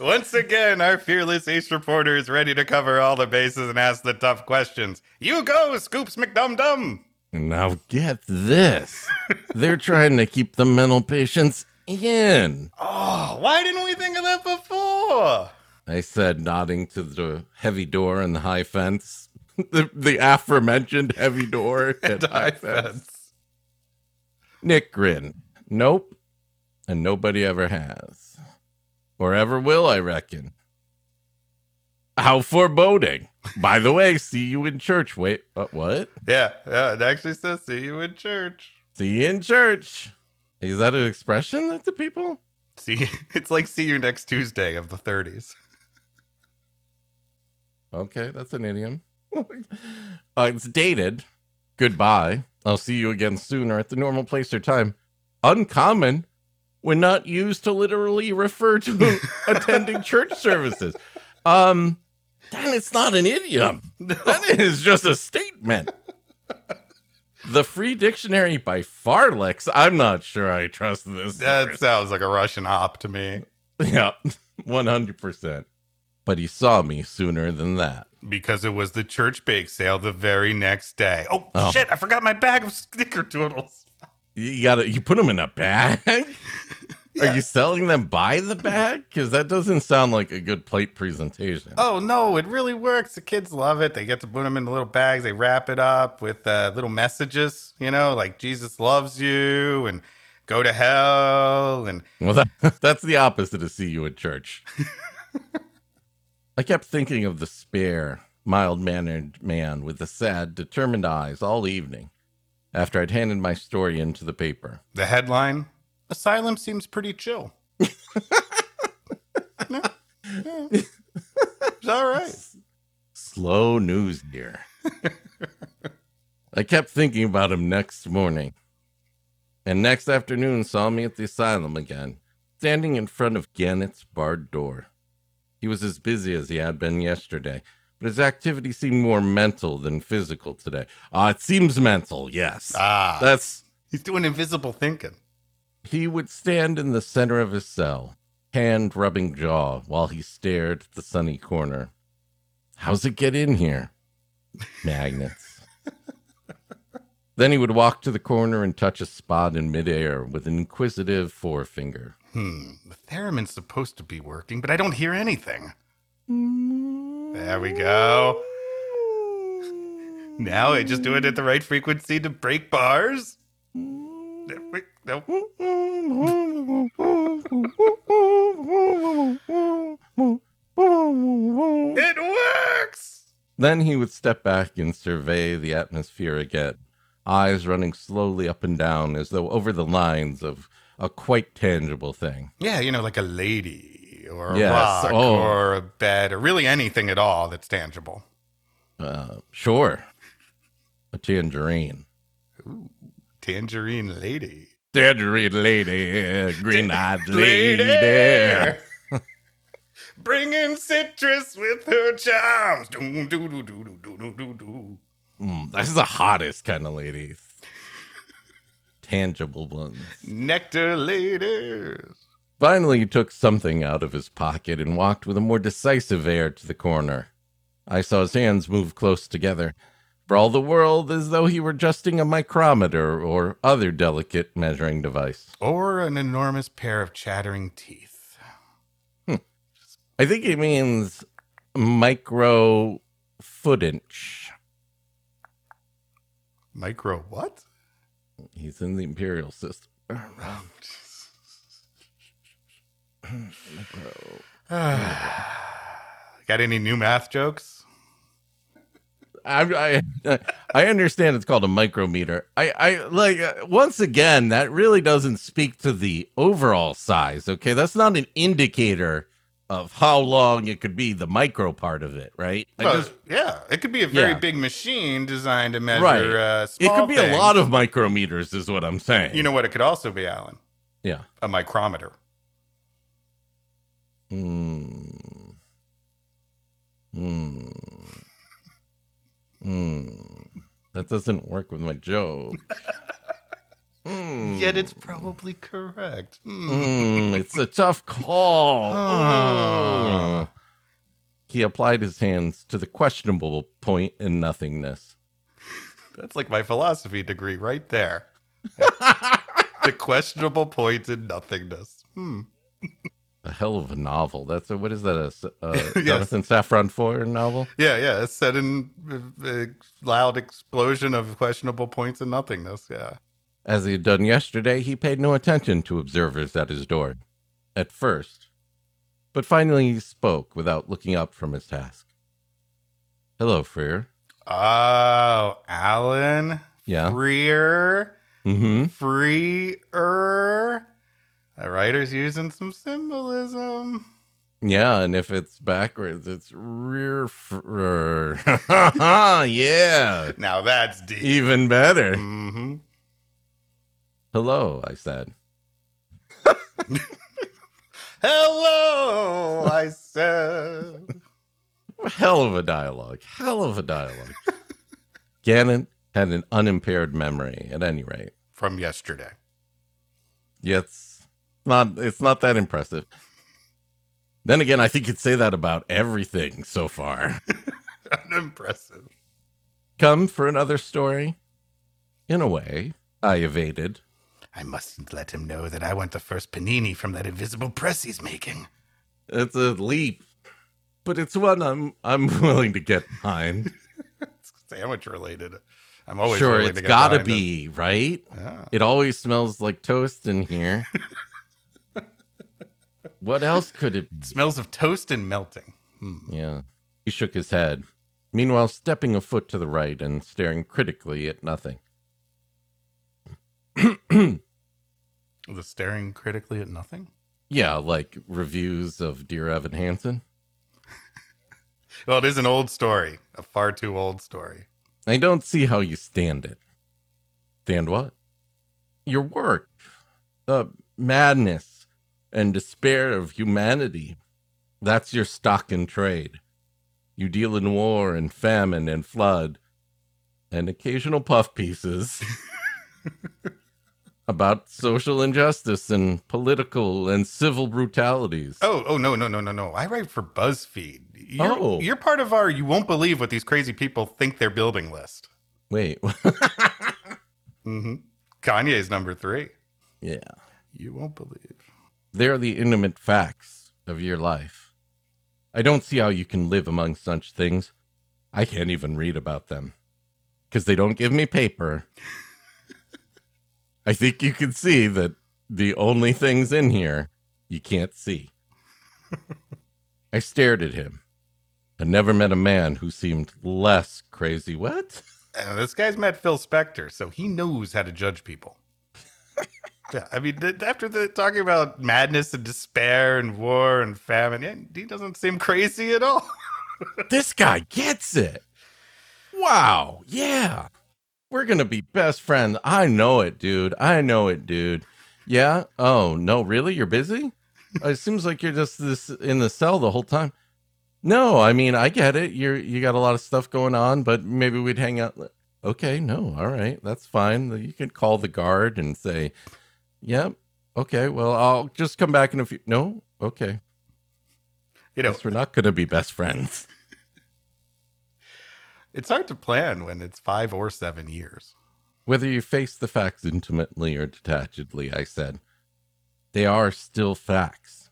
Once again, our fearless ace reporter is ready to cover all the bases and ask the tough questions. You go, Scoops McDumdum! Now get this. They're trying to keep the mental patients in. Oh, why didn't we think of that before? I said, nodding to the heavy door and the high fence. (laughs) the, the aforementioned heavy door (laughs) and high fence. Nick grinned. Nope. And nobody ever has. Or ever will, I reckon. How foreboding. By the way, see you in church. Wait, uh, what? Yeah, yeah, it actually says see you in church. See you in church. Is that an expression to people? See, (laughs) it's like see you next Tuesday of the 30s. Okay, that's an idiom. (laughs) uh, it's dated. Goodbye. I'll see you again sooner at the normal place or time. Uncommon when not used to literally refer to (laughs) attending church services. Um, then it's not an idiom. That is just a statement. The free dictionary by Farlex. I'm not sure I trust this. That sounds like a Russian op to me. yeah, (laughs) 100%. But he saw me sooner than that. Because it was the church bake sale the very next day. Oh, Oh. shit, I forgot my bag of (laughs) snickerdoodles. You gotta you put them in a bag. (laughs) Are you selling them by the bag? Because that doesn't sound like a good plate presentation. Oh no, it really works. The kids love it. They get to put them in the little bags. They wrap it up with uh, little messages, you know, like Jesus loves you and go to hell and Well, that, (laughs) that's the opposite of see you at church. I kept thinking of the spare, mild mannered man with the sad, determined eyes all evening after I'd handed my story into the paper. the headline: Asylum seems pretty chill. (laughs) No. It's all right. Slow news here. I kept thinking about him next morning. And next afternoon saw me at the asylum again, standing in front of Gannett's barred door. He was as busy as he had been yesterday, but his activity seemed more mental than physical today. Ah, it seems mental, yes. Ah, That's he's doing invisible thinking. He would stand in the center of his cell, hand rubbing jaw, while he stared at the sunny corner. How's it get in here? Magnets. (laughs) then he would walk to the corner and touch a spot in midair with an inquisitive forefinger. Hmm, the theremin's supposed to be working, but I don't hear anything. There we go. (laughs) Now I just do it at the right frequency to break bars. It works! Then he would step back and survey the atmosphere again, eyes running slowly up and down as though over the lines of a quite tangible thing. Yeah, you know, like a lady or a Yes. rock Oh. or a bed or really anything at all that's tangible. Uh, sure. A tangerine. Tangerine lady. Dead lady, green eyed lady. lady. (laughs) Bringing citrus with her charms. This is. Mm, the hottest kind of ladies. Tangible ones. Nectar ladies. Finally, he took something out of his pocket and walked with a more decisive air to the corner. I saw his hands move close together for all the world as though he were adjusting a micrometer or other delicate measuring device. Or an enormous pair of chattering teeth. Hmm. I think he means micro foot inch. Micro what? He's in the imperial system. Oh, (sighs) micro. (sighs) Got any new math jokes? I, I I understand it's called a micrometer. I I like uh, once again that really doesn't speak to the overall size. Okay, that's not an indicator of how long it could be. The micro part of it, right? Well, just- yeah, it could be a very Yeah. big machine designed to measure. Right. Uh, it could be a lot of micrometers, is what I'm saying. You know what it could also be, Alan? yeah. A micrometer. Hmm. Hmm. Hmm. That doesn't work with my joke. Hmm. (laughs) Yet it's probably correct. Hmm. Mm, it's a tough call. Ah. He applied his hands to the questionable point in nothingness. That's like my philosophy degree right there. (laughs) the questionable point in nothingness. Hmm. (laughs) A hell of a novel. That's a, what is that? A (laughs) Yes. Jonathan Safran Foer novel? Yeah, yeah. It's set in a, a loud explosion of questionable points and nothingness. Yeah. As he had done yesterday, he paid no attention to observers at his door. At first. But finally he spoke without looking up from his task. Hello, Freer. Oh, Alan. Yeah. Freer. Mm-hmm. Freer. The writer's using some symbolism. Yeah, and if it's backwards, it's rear. (laughs) Yeah, Now that's deep. even better. hmm Hello, I said. (laughs) Hello, I said. Hell of a dialogue. Hell of a dialogue. (laughs) Gannon had an unimpaired memory, at any rate. From yesterday. Yet it's not. It's not that impressive. Then again, I think you'd say that about everything so far. (laughs) (laughs) Unimpressive. Come for another story? In a way, I evaded. I mustn't let him know that I want the first panini from that invisible press he's making. It's a leap, but it's one I'm I'm (laughs) willing to get behind. It's sandwich related. I'm always sure, willing it's to get gotta be right. Yeah. It always smells like toast in here. What else could it be? smells of toast and melting. Hmm. Yeah. He shook his head, meanwhile stepping a foot to the right and staring critically at nothing. (clears throat) The staring critically at nothing. Yeah, like reviews of Dear Evan Hansen. (laughs) Well, it is an old story, a far too old story. I don't see how you stand it. Stand what? Your work. The madness and despair of humanity. That's your stock in trade. You deal in war and famine and flood and occasional puff pieces (laughs) about social injustice and political and civil brutalities. Oh, oh no, no, no, no, no! I write for BuzzFeed. You're, Oh. you're part of our. You won't believe what these crazy people think they're building list. Wait. (laughs) hmm Kanye's number three. yeah. You won't believe. They're the intimate facts of your life. I don't see how you can live among such things. I can't even read about them. Because they don't give me paper. (laughs) I think you can see that the only things in here you can't see. (laughs) I stared at him. I never met a man who seemed less crazy. What? And this guy's met Phil Spector, so he knows how to judge people. (laughs) Yeah, I mean, after the talking about madness and despair and war and famine, yeah, he doesn't seem crazy at all. (laughs) this guy gets it. Wow. Yeah. We're going to be best friends. I know it, dude. I know it, dude. Yeah. Oh, no, really? You're busy? it seems like you're just this in the cell the whole time. No, I mean, I get it. You're you got a lot of stuff going on, but maybe we'd hang out. Okay, no. All right. That's fine. You can call the guard and say, "Yep. Okay, well, I'll just come back in a few." No. Okay. You know, Guess we're not going to be best friends. (laughs) it's hard to plan when it's five or seven years. Whether you face the facts intimately or detachedly, I said, they are still facts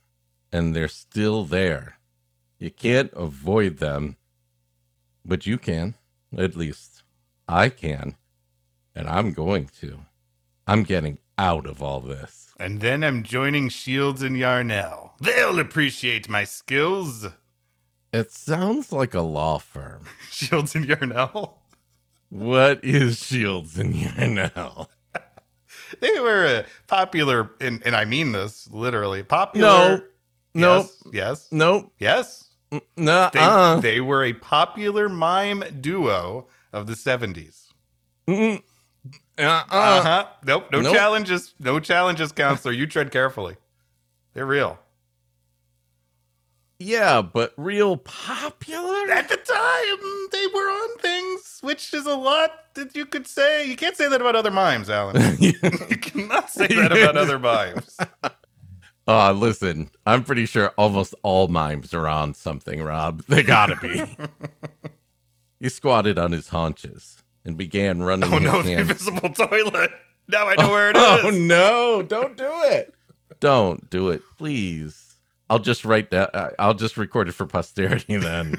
and they're still there. You can't avoid them, but you can. At least I can. And I'm going to. I'm getting out of all this. And then I'm joining Shields and Yarnell. They'll appreciate my skills. It sounds like a law firm. (laughs) Shields and Yarnell. What is Shields and Yarnell? (laughs) They were a popular, and, and I mean this literally popular. No, Yes, yes, Nope. yes. No. They, uh. they were a popular mime duo of the 70s. Mm, uh, Uh uh. huh. Nope. No Nope. challenges. No challenges, counselor. You tread carefully. They're real. Yeah, but real popular? At the time, they were on things, which is a lot that you could say. You can't say that about other mimes, Alan. (laughs) you cannot say that about other mimes. (laughs) Uh, listen, I'm pretty sure almost all mimes are on something, Rob. They gotta be. (laughs) he squatted on his haunches and began running Oh no, the invisible toilet. Now I know where it (laughs) oh, is. Oh no, don't do it. Don't do it, please. I'll just write that. Uh, I'll just record it for posterity (laughs) then.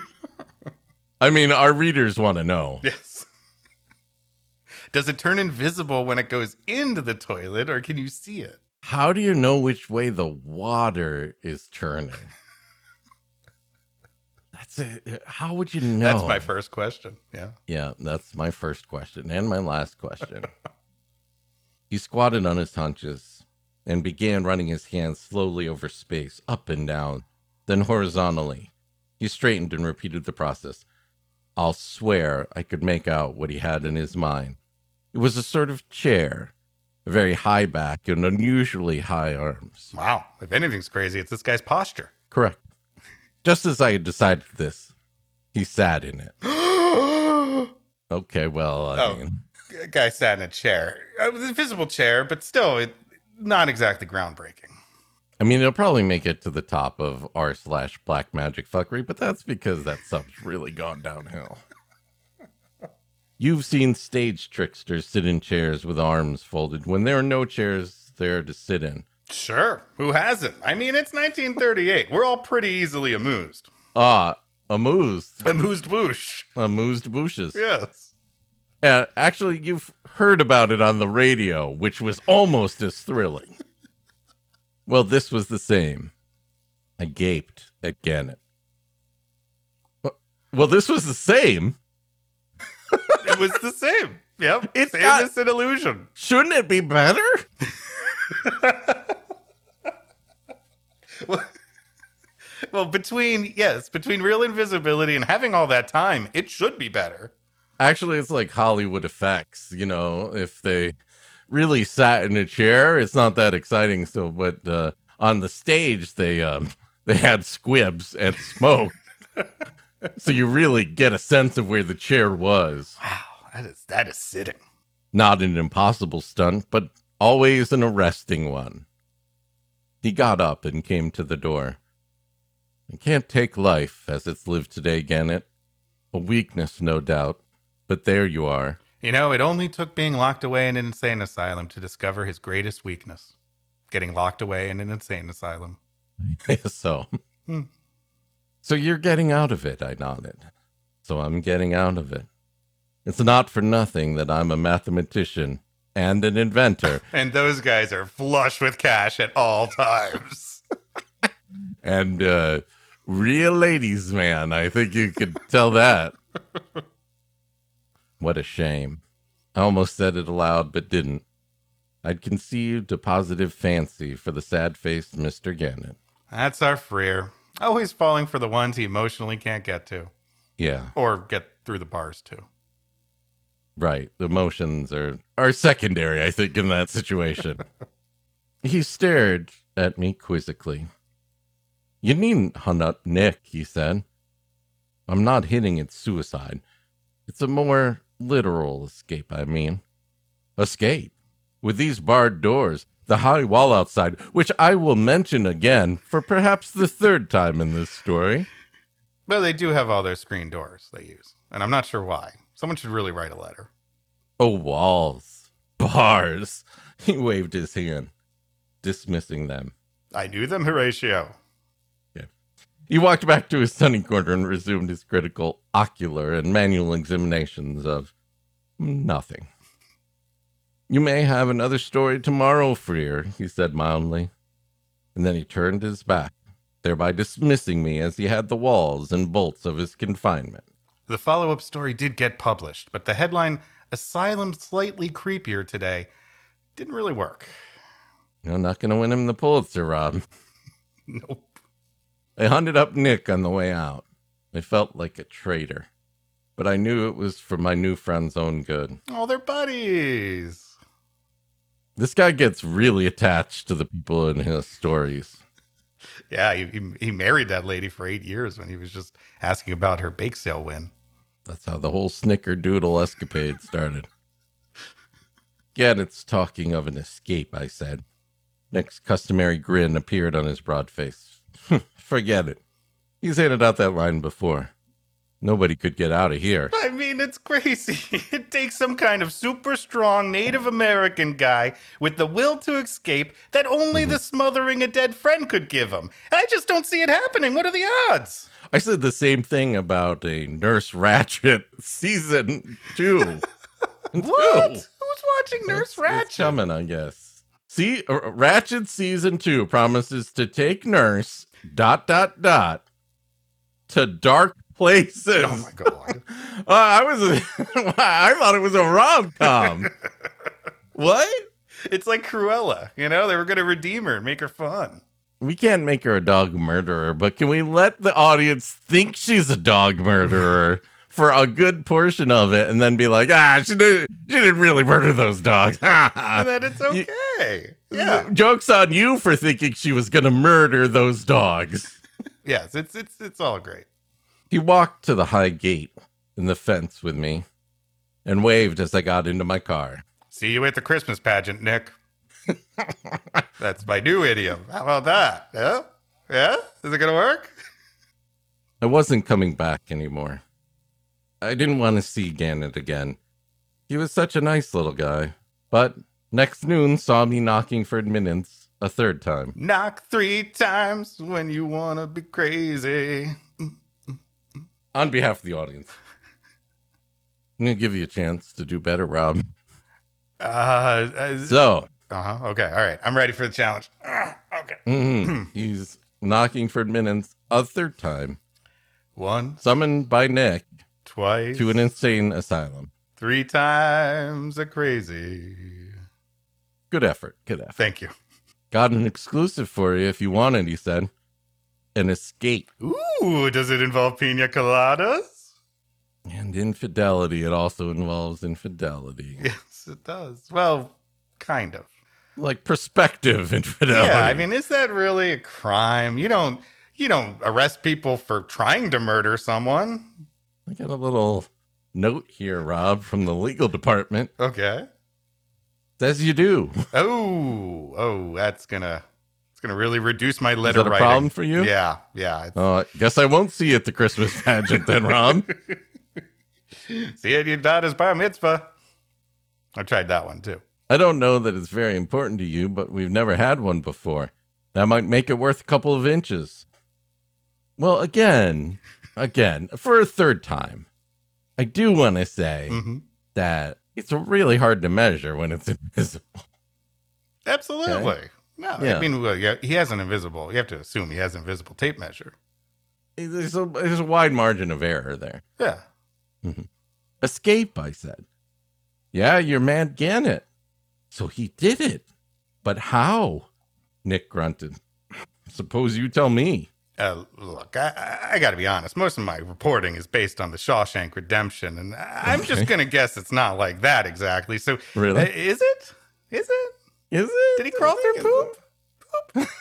I mean, our readers want to know. Yes. Does it turn invisible when it goes into the toilet, or can you see it? How do you know which way the water is turning? That's it. Uh, how would you know? That's my first question. Yeah. Yeah, that's my first question and my last question. (laughs) he squatted on his haunches and began running his hands slowly over space, up and down, then horizontally. He straightened and repeated the process. I'll swear I could make out what he had in his mind. It was a sort of chair, a very high back and unusually high arms. Wow. If anything's crazy, it's this guy's posture. Correct. Just as I had decided this, he sat in it. (gasps) Okay, well, I Oh. mean, Guy sat in a chair. Uh, it was an invisible chair, but still, it not exactly groundbreaking. I mean, it'll probably make it to the top of r slash black magic fuckery, but that's because that stuff's really gone downhill. (laughs) You've seen stage tricksters sit in chairs with arms folded when there are no chairs there to sit in. Sure. Who hasn't? I mean, it's 1938. We're all pretty easily amused. Ah, amused, Amused boosh. amused bushes. Yes. Uh, actually, you've heard about it on the radio, which was almost as thrilling. well, this was the same. I gaped at Gannett. Well, this was the same. It was the same. Yep. It's same got- an illusion. Shouldn't it be better? (laughs) (laughs) Well, between, yes, between real invisibility and having all that time, it should be better. Actually, it's like Hollywood effects. You know, if they really sat in a chair, it's not that exciting. So, but uh, on the stage, they um, (laughs) they had squibs and smoke, (laughs) so you really get a sense of where the chair was. Wow. That is, that is sitting. Not an impossible stunt, but always an arresting one. He got up and came to the door. I can't take life as it's lived today, Gannett. A weakness, no doubt, but there you are. You know, it only took being locked away in an insane asylum to discover his greatest weakness getting locked away in an insane asylum. (laughs) so, Hmm. so you're getting out of it, I nodded. So I'm getting out of it. It's not for nothing that I'm a mathematician and an inventor (laughs) And those guys are flush with cash at all times. (laughs) and uh, real ladies, man. I think you could tell that. what a shame. I almost said it aloud, but didn't. I'd conceived a positive fancy for the sad faced Mr. Gannett. That's our Freer. Always falling for the ones he emotionally can't get to. Yeah, Or get through the bars to. Right. The emotions are, are secondary, I think, in that situation. (laughs) he stared at me quizzically. You needn't hunt up Nick, he said. I'm not hitting it suicide. It's a more literal escape, I mean. Escape? With these barred doors, the high wall outside, which I will mention again for perhaps the third time in this story. But they do have all their screen doors they use. And I'm not sure why. Someone should really write a letter. Oh, walls. Bars. (laughs) He waved his hand, dismissing them. I knew them, Horatio. Yeah. He walked back to his sunny corner and resumed his critical ocular and manual examinations of nothing. You may have another story tomorrow, Freer, he said mildly. And then he turned his back, thereby dismissing me as he had the walls and bolts of his confinement. The follow up story did get published, but the headline, Asylum Slightly Creepier Today, didn't really work. You're not going to win him the Pulitzer, Rob. (laughs) Nope. I hunted up Nick on the way out. I felt like a traitor, but I knew it was for my new friend's own good. Oh, they're buddies. This guy gets really attached to the people in his stories. (laughs) Yeah, he, he, he married that lady for eight years when he was just asking about her bake sale win. That's how the whole snickerdoodle escapade started. Again, it's talking of an escape, I said. Nick's customary grin appeared on his broad face. (laughs) Forget it. He's handed out that line before. Nobody could get out of here. I mean, it's crazy. (laughs) It takes some kind of super strong Native American guy with the will to escape that only mm-hmm. the smothering a dead friend could give him. I just don't see it happening. What are the odds? I said the same thing about a Nurse Ratched (laughs) season two. (laughs) What? Two. Who's watching Nurse It's- Ratched? It's coming, I guess. See, uh, Ratched season two promises to take Nurse dot dot dot to dark (laughs) places. Oh my god. Uh, I was, I thought it was a rom com. what? it's like Cruella. You know, they were going to redeem her and make her fun. We can't make her a dog murderer, but can we let the audience think she's a dog murderer (laughs) for a good portion of it, and then be like, ah, she didn't, she didn't really murder those dogs. (laughs) And then it's okay. Yeah. Jokes on you for thinking she was gonna murder those dogs. (laughs) Yes, it's it's it's all great. He walked to the high gate in the fence with me and waved as I got into my car. See you at the Christmas pageant, Nick. (laughs) That's my new idiom. How about that? Yeah? Yeah? Is it going to work? I wasn't coming back anymore. I didn't want to see Gannett again. He was such a nice little guy. But next noon saw me knocking for admittance a third time. Knock three times when you want to be crazy. On behalf of the audience, I'm going to give you a chance to do better, Rob. Uh, uh, So, uh-huh. Okay. All right. I'm ready for the challenge. Ah, okay. mhm, (clears throat) he's knocking for admittance a third time, One, summoned by Nick twice, to an insane asylum. three times a crazy. Good effort. Good effort. Thank you. Got an exclusive for you if you want it, he said. An escape. Ooh, does it involve pina coladas? And infidelity. It also involves infidelity. Yes, it does. Well, kind of. Like prospective infidelity. (laughs) Yeah, I mean, is that really a crime? You don't you don't arrest people for trying to murder someone. I got a little note here, Rob, from the legal department. Okay. Says you do. Oh, oh, that's gonna it's gonna really reduce my letter Is that a writing. problem for you? Yeah, yeah. it's- Uh, guess I won't see you at the Christmas pageant then, Rob. (laughs) See it, you daughter's bar mitzvah. I tried that one too. I don't know that it's very important to you, but we've never had one before. That might make it worth a couple of inches. Well, again, again, for a third time, I do want to say hmm that it's really hard to measure when it's (laughs) invisible. Absolutely. No, I mean, well, yeah, he has an invisible. You have to assume he has an invisible tape measure. There's a, there's a wide margin of error there. Yeah. Escape, I said. Yeah, you're Matt Gannett. So he did it. But how? Nick grunted. Suppose you tell me. Uh, look, I, I, got to be honest. Most of my reporting is based on the Shawshank Redemption, and I'm just going to guess it's not like that exactly. So, Really? uh, is it? Is it? Is it? Did he crawl through poop? Poop? (laughs)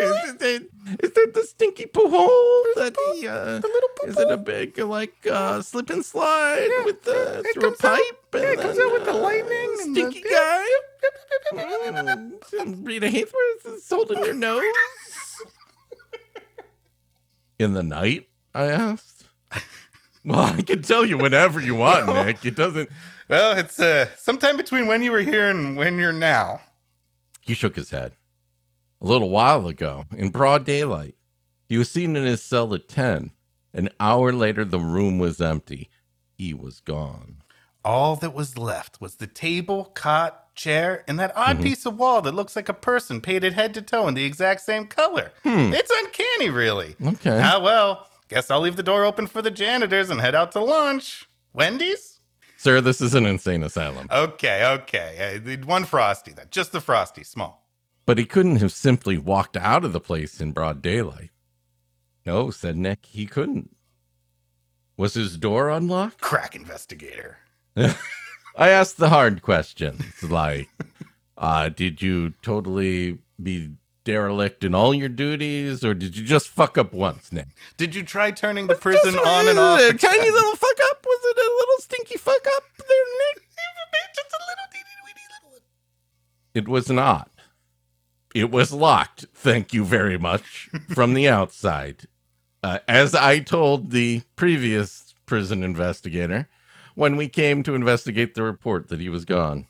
Is, it, is it the stinky poo hole that he, uh, The little poop is it a big, uh, like, uh, slip and slide Yeah, with the, through a out- pipe? Yeah, it comes out with the lightning and the- Stinky guy? Mm, (laughs) Rita Hayworth is holding your nose? In the night? I asked. Well, I can tell you whenever you want, (laughs) Nick. It doesn't. Well, it's uh, sometime between when you were here and when you're now. He shook his head. A little while ago, in broad daylight, he was seen in his cell at 10. An hour later, the room was empty. He was gone. All that was left was the table, cot, chair, and that odd piece of wall that looks like a person painted head to toe in the exact same color. It's uncanny, really. Okay. Ah, well, guess I'll leave the door open for the janitors and head out to lunch. Wendy's? Sir, this is an insane asylum. Okay, okay. Uh, one frosty then. Just the frosty, small. But he couldn't have simply walked out of the place in broad daylight. No, said Nick, he couldn't. Was his door unlocked? Crack investigator. (laughs) I asked the hard questions, like, uh, did you totally be derelict in all your duties, or did you just fuck up once, Nick? Did you try turning the prison on and off? A again? tiny little fuck up? Was it a little stinky fuck up there, Nick? Just a little teeny weeny little one. It was not. It was locked, thank you very much, from the outside. Uh, as I told the previous prison investigator when we came to investigate the report that he was gone.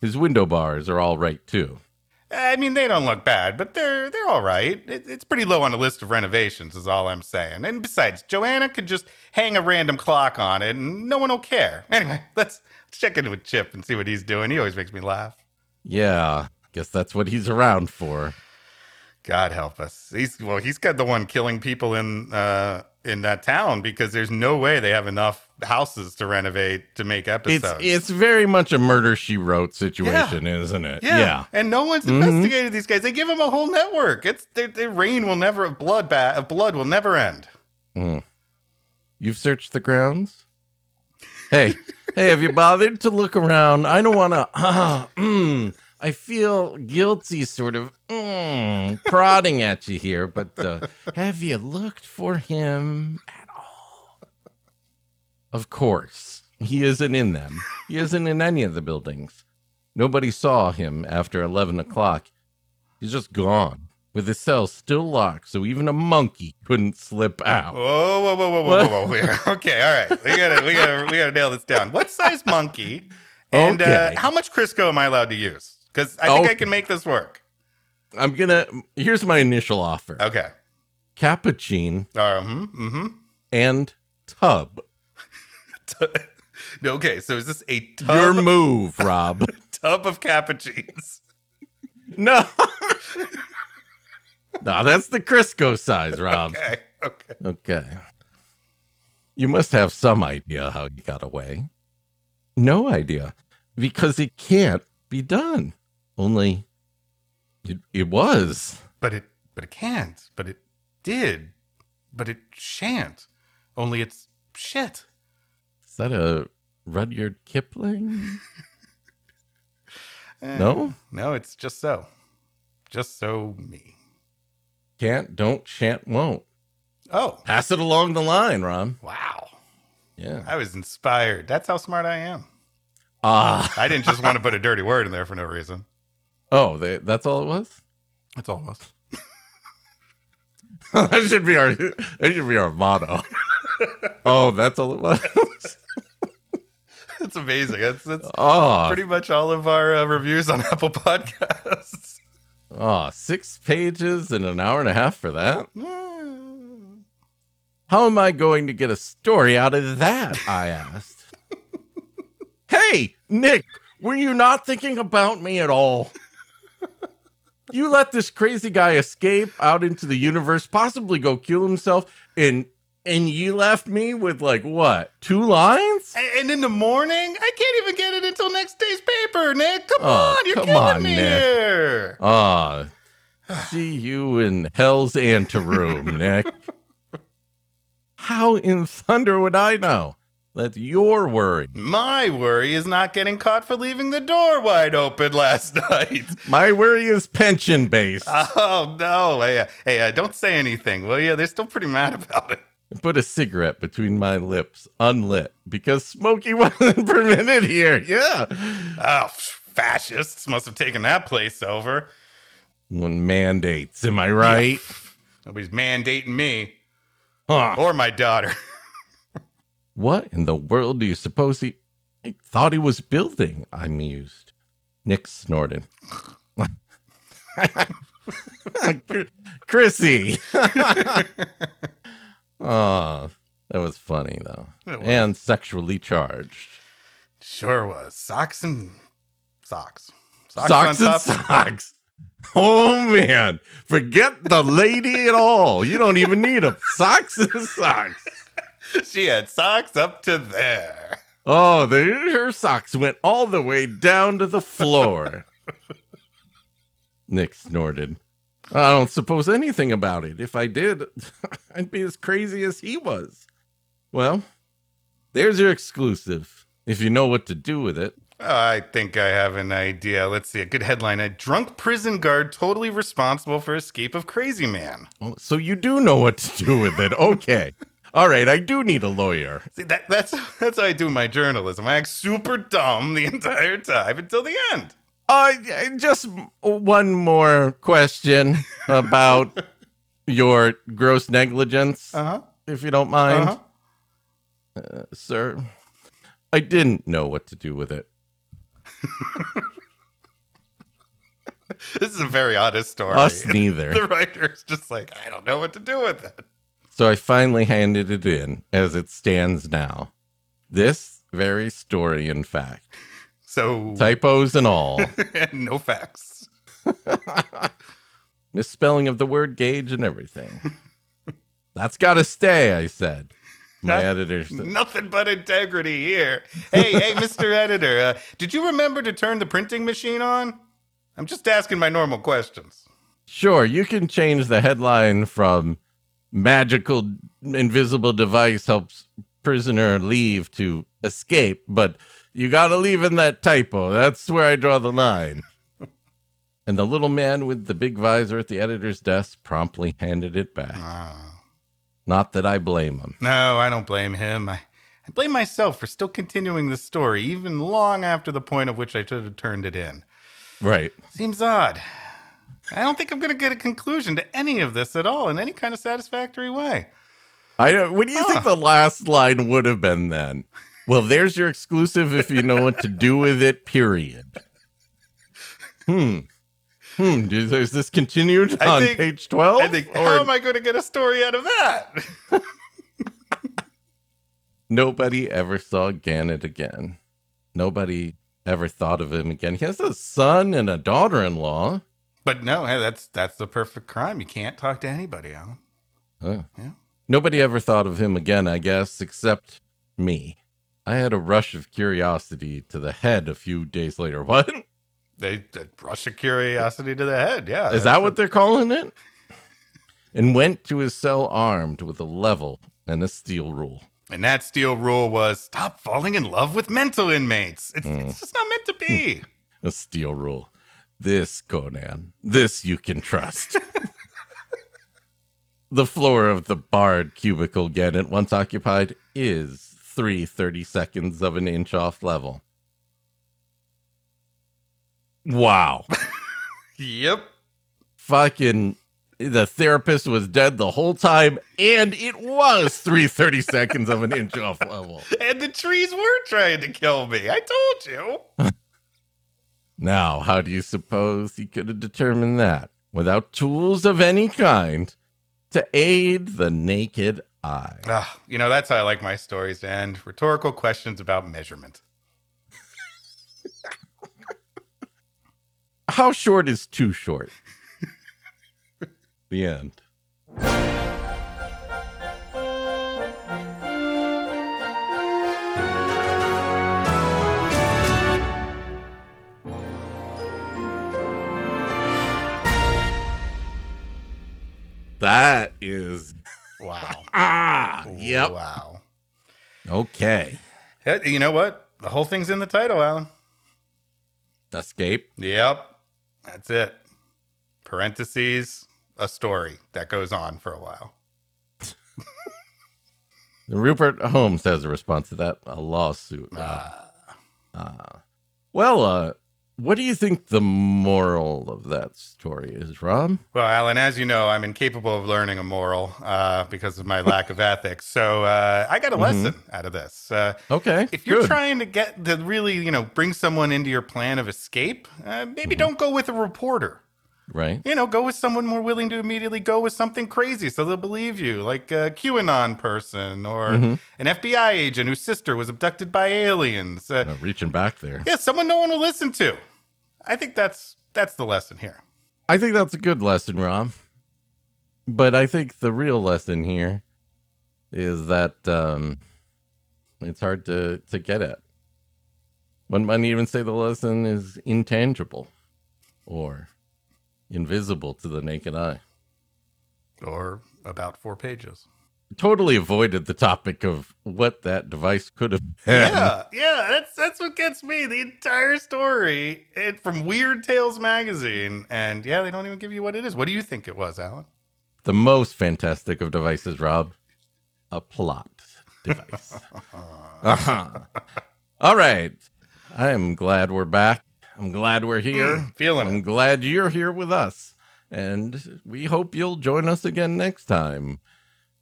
His window bars are all right, too. I mean, they don't look bad, but they're they're all right. It, it's pretty low on the list of renovations, is all I'm saying. And besides, Joanna could just hang a random clock on it, and no one will care. (laughs) Anyway, let's, let's check in with Chip and see what he's doing. He always makes me laugh. Yeah, guess that's what he's around for. God help us. He's well, he's got the one killing people in uh in that town because there's no way they have enough houses to renovate to make It's episodes. it's very much a murder she wrote situation, isn't it? Yeah. And no one's Mhm. investigated these guys. They give them a whole network. It's their reign will never blood bat of blood will never end. Mm. You've searched the grounds? Hey, hey, have you bothered to look around? I don't want to. Uh, mm, I feel guilty, sort of mm, prodding at you here, but uh, have you looked for him at all? Of course. He isn't in them. He isn't in any of the buildings. Nobody saw him after 11 o'clock. He's just gone, with his cell still locked, so even a monkey couldn't slip out. Whoa, whoa, whoa, whoa, whoa, whoa, whoa. (laughs) (laughs) Okay, all right. We gotta, we gotta, we gotta nail this down. What size monkey? And Okay. uh, how much Crisco am I allowed to use? Because I think I can make this work. I'm gonna. Here's my initial offer: Okay. cappuccino Uh, hmm hmm and tub. (laughs) Okay. So is this a Your move, Rob. (laughs) tub of cappuccines? no, no, that's the Crisco size, Rob. Okay. Okay. Okay. You must have some idea how you got away. No idea, because it can't be done. Only, it, it was. But it, but it can't. But it did. But it shan't. Only it's shit. Is that a Rudyard Kipling? (laughs) Eh, No, No, it's just so. Just so me. can't, don't, shan't, won't. Oh, Pass it along the line, Ron. wow. Yeah. I was inspired. That's how smart I am. Ah. I didn't just want to (laughs) put a dirty word in there for no reason. Oh, they, that's all it was. That's all it was. (laughs) that should be our that should be our motto. (laughs) oh, that's all it was. (laughs) It's amazing. That's, that's Oh, pretty much all of our uh, reviews on Apple Podcasts. oh, six pages and an hour and a half for that. How am I going to get a story out of that? I asked. hey, Nick, were you not thinking about me at all? You let this crazy guy escape out into the universe, possibly go kill himself, and and you left me with like what two lines? And, in the morning, I can't even get it until next day's paper. Nick. Come Oh, on, you're come killing on, me Nick. here. Ah, see you in hell's anteroom, (laughs) Nick. How in thunder would I know? That's your worry. My worry is not getting caught for leaving the door wide open last (laughs) night. My worry is pension based. Oh no! Hey, uh, hey, uh, don't say anything, will you? They're still pretty mad about it. Put a cigarette between my lips, unlit, because Smokey (laughs) wasn't permitted here. Yeah. Oh, fascists must have taken that place over. One mandates, am I right? Nobody's mandating me Huh. or my daughter. (laughs) What in the world do you suppose he, he thought he was building? I mused. Nick snorted. (laughs) Chrissy. oh, (laughs) that was funny though. Was. And sexually charged. Sure was socks and socks. Socks, on and socks. Oh man, forget the lady at all. You don't even need them. Socks and socks. (laughs) She had socks up to there. Oh, the, her socks went all the way down to the floor. (laughs) Nick snorted. I don't suppose anything about it. If I did, (laughs) I'd be as crazy as he was. Well, there's your exclusive. If you know what to do with it. Oh, I think I have an idea. Let's see. A good headline. A drunk prison guard totally responsible for escape of crazy man. Oh, So you do know what to do with it. Okay. All right, I do need a lawyer. See, that, that's (laughs) that's how I do my journalism. I act super dumb the entire time until the end. Uh, just one more question about (laughs) your gross negligence. Uh-huh. if you don't mind, Uh-huh. sir. I didn't know what to do with it. (laughs) This is a very honest story. Us neither. the writer's just like, I don't know what to do with it. So I finally handed it in as it stands now. This very story, in fact. So Typos and all. (laughs) no facts. (laughs) Misspelling of the word gauge and everything. That's got to stay, I said. My editor said, Nothing but integrity here. Hey, hey, (laughs) Mr. Editor, uh, did you remember to turn the printing machine on? I'm just asking my normal questions. Sure, you can change the headline from magical invisible device helps prisoner leave to escape, but you got to leave in that typo. That's where I draw the line. (laughs) and the little man with the big visor at the editor's desk promptly handed it back. Not that I blame him. No, I don't blame him. I, I blame myself for still continuing the story, even long after the point of which I should have turned it in. Right. Seems odd. I don't think I'm going to get a conclusion to any of this at all in any kind of satisfactory way. I don't, what do you think the last line would have been then? Well, there's your exclusive if you know what to do with it, period. Hmm. Hmm. Is, is this continued I on think- page 12? I think, Or how am I going to get a story out of that? (laughs) nobody ever saw Gannett again. Nobody ever thought of him again. He has a son and a daughter in law. But no, hey, that's that's the perfect crime. You can't talk to anybody, Alan. Yeah. Nobody ever thought of him again, I guess, except me. I had a rush of curiosity to the head a few days later. (laughs) What? They, they rush of curiosity to the head. Yeah, Is that what they're calling it? And went to his cell armed with a level and a steel rule. And that steel rule was stop falling in love with mental inmates. It's, Mm. it's just not meant to be. (laughs) A steel rule. This, Conan, this you can trust. (laughs) the floor of the barred cubicle Gannett once occupied is three thirty seconds of an inch off level. Wow. (laughs) yep. Fucking the therapist was dead the whole time, and it was three thirty seconds of an inch off level. (laughs) And the trees were trying to kill me. I told you. Now, how do you suppose he could have determined that without tools of any kind to aid the naked eye? Ah, you know, that's how I like my stories to end. Rhetorical questions about measurement. How short is too short? (laughs) the end. That is Wow. (laughs) ah. Yep. Wow. Okay. You know what? The whole thing's in the title, Alan. Escape. Yep. That's it. Parentheses, a story that goes on for a while. (laughs) Rupert Holmes has a response to that. A lawsuit. Ah. Well, uh, what do you think the moral of that story is, Rob? Well, Alan, as you know, I'm incapable of learning a moral uh, because of my lack of (laughs) ethics. So uh, I got a lesson out of this. Uh, Okay. if you're good. trying to get to really, you know, bring someone into your plan of escape, uh, maybe don't go with a reporter. Right? You know, go with someone more willing to immediately go with something crazy so they'll believe you, like a QAnon person or an FBI agent whose sister was abducted by aliens. Uh, Uh, reaching back there. yeah, someone no one will listen to. I think that's that's the lesson here. I think that's a good lesson, Rob. But I think the real lesson here is that um, it's hard to, to get at. One might even say the lesson is intangible or invisible to the naked eye. Or about four pages. Totally avoided the topic of what that device could have been. Yeah, (laughs) yeah, that's that's what gets me. The entire story it, from Weird Tales magazine, and yeah, they don't even give you what it is. What do you think it was, Alan? The most fantastic of devices, Rob. A plot device. (laughs) uh-huh. All right. I am glad we're back. I'm glad we're here. Feeling I'm glad you're here with us. And we hope you'll join us again next time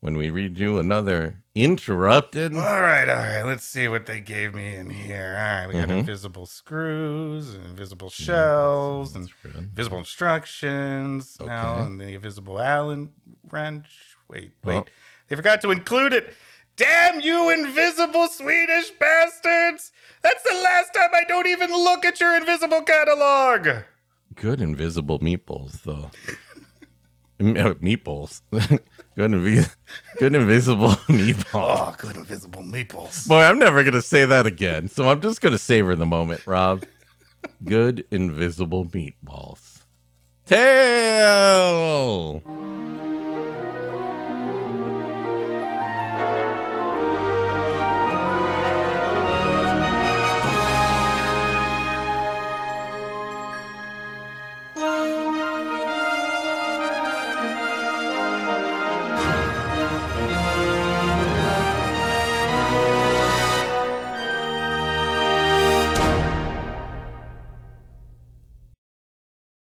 when we read you another interrupted. All right, all right. Let's see what they gave me in here. All right, we got Mhm. invisible screws, and invisible shells, and invisible instructions. Now, and the invisible Allen wrench. Wait, wait. Oh. They forgot to include it. Damn you, invisible Swedish bastards! That's the last time I don't even look at your invisible catalog. Good invisible meatballs, though. (laughs) Uh, meatballs. (laughs) good, invi- good invisible (laughs) meatballs. Oh, good invisible meatballs. Boy, I'm never going to say that again. So I'm just going to savor the moment, Rob. Good invisible meatballs. Tail!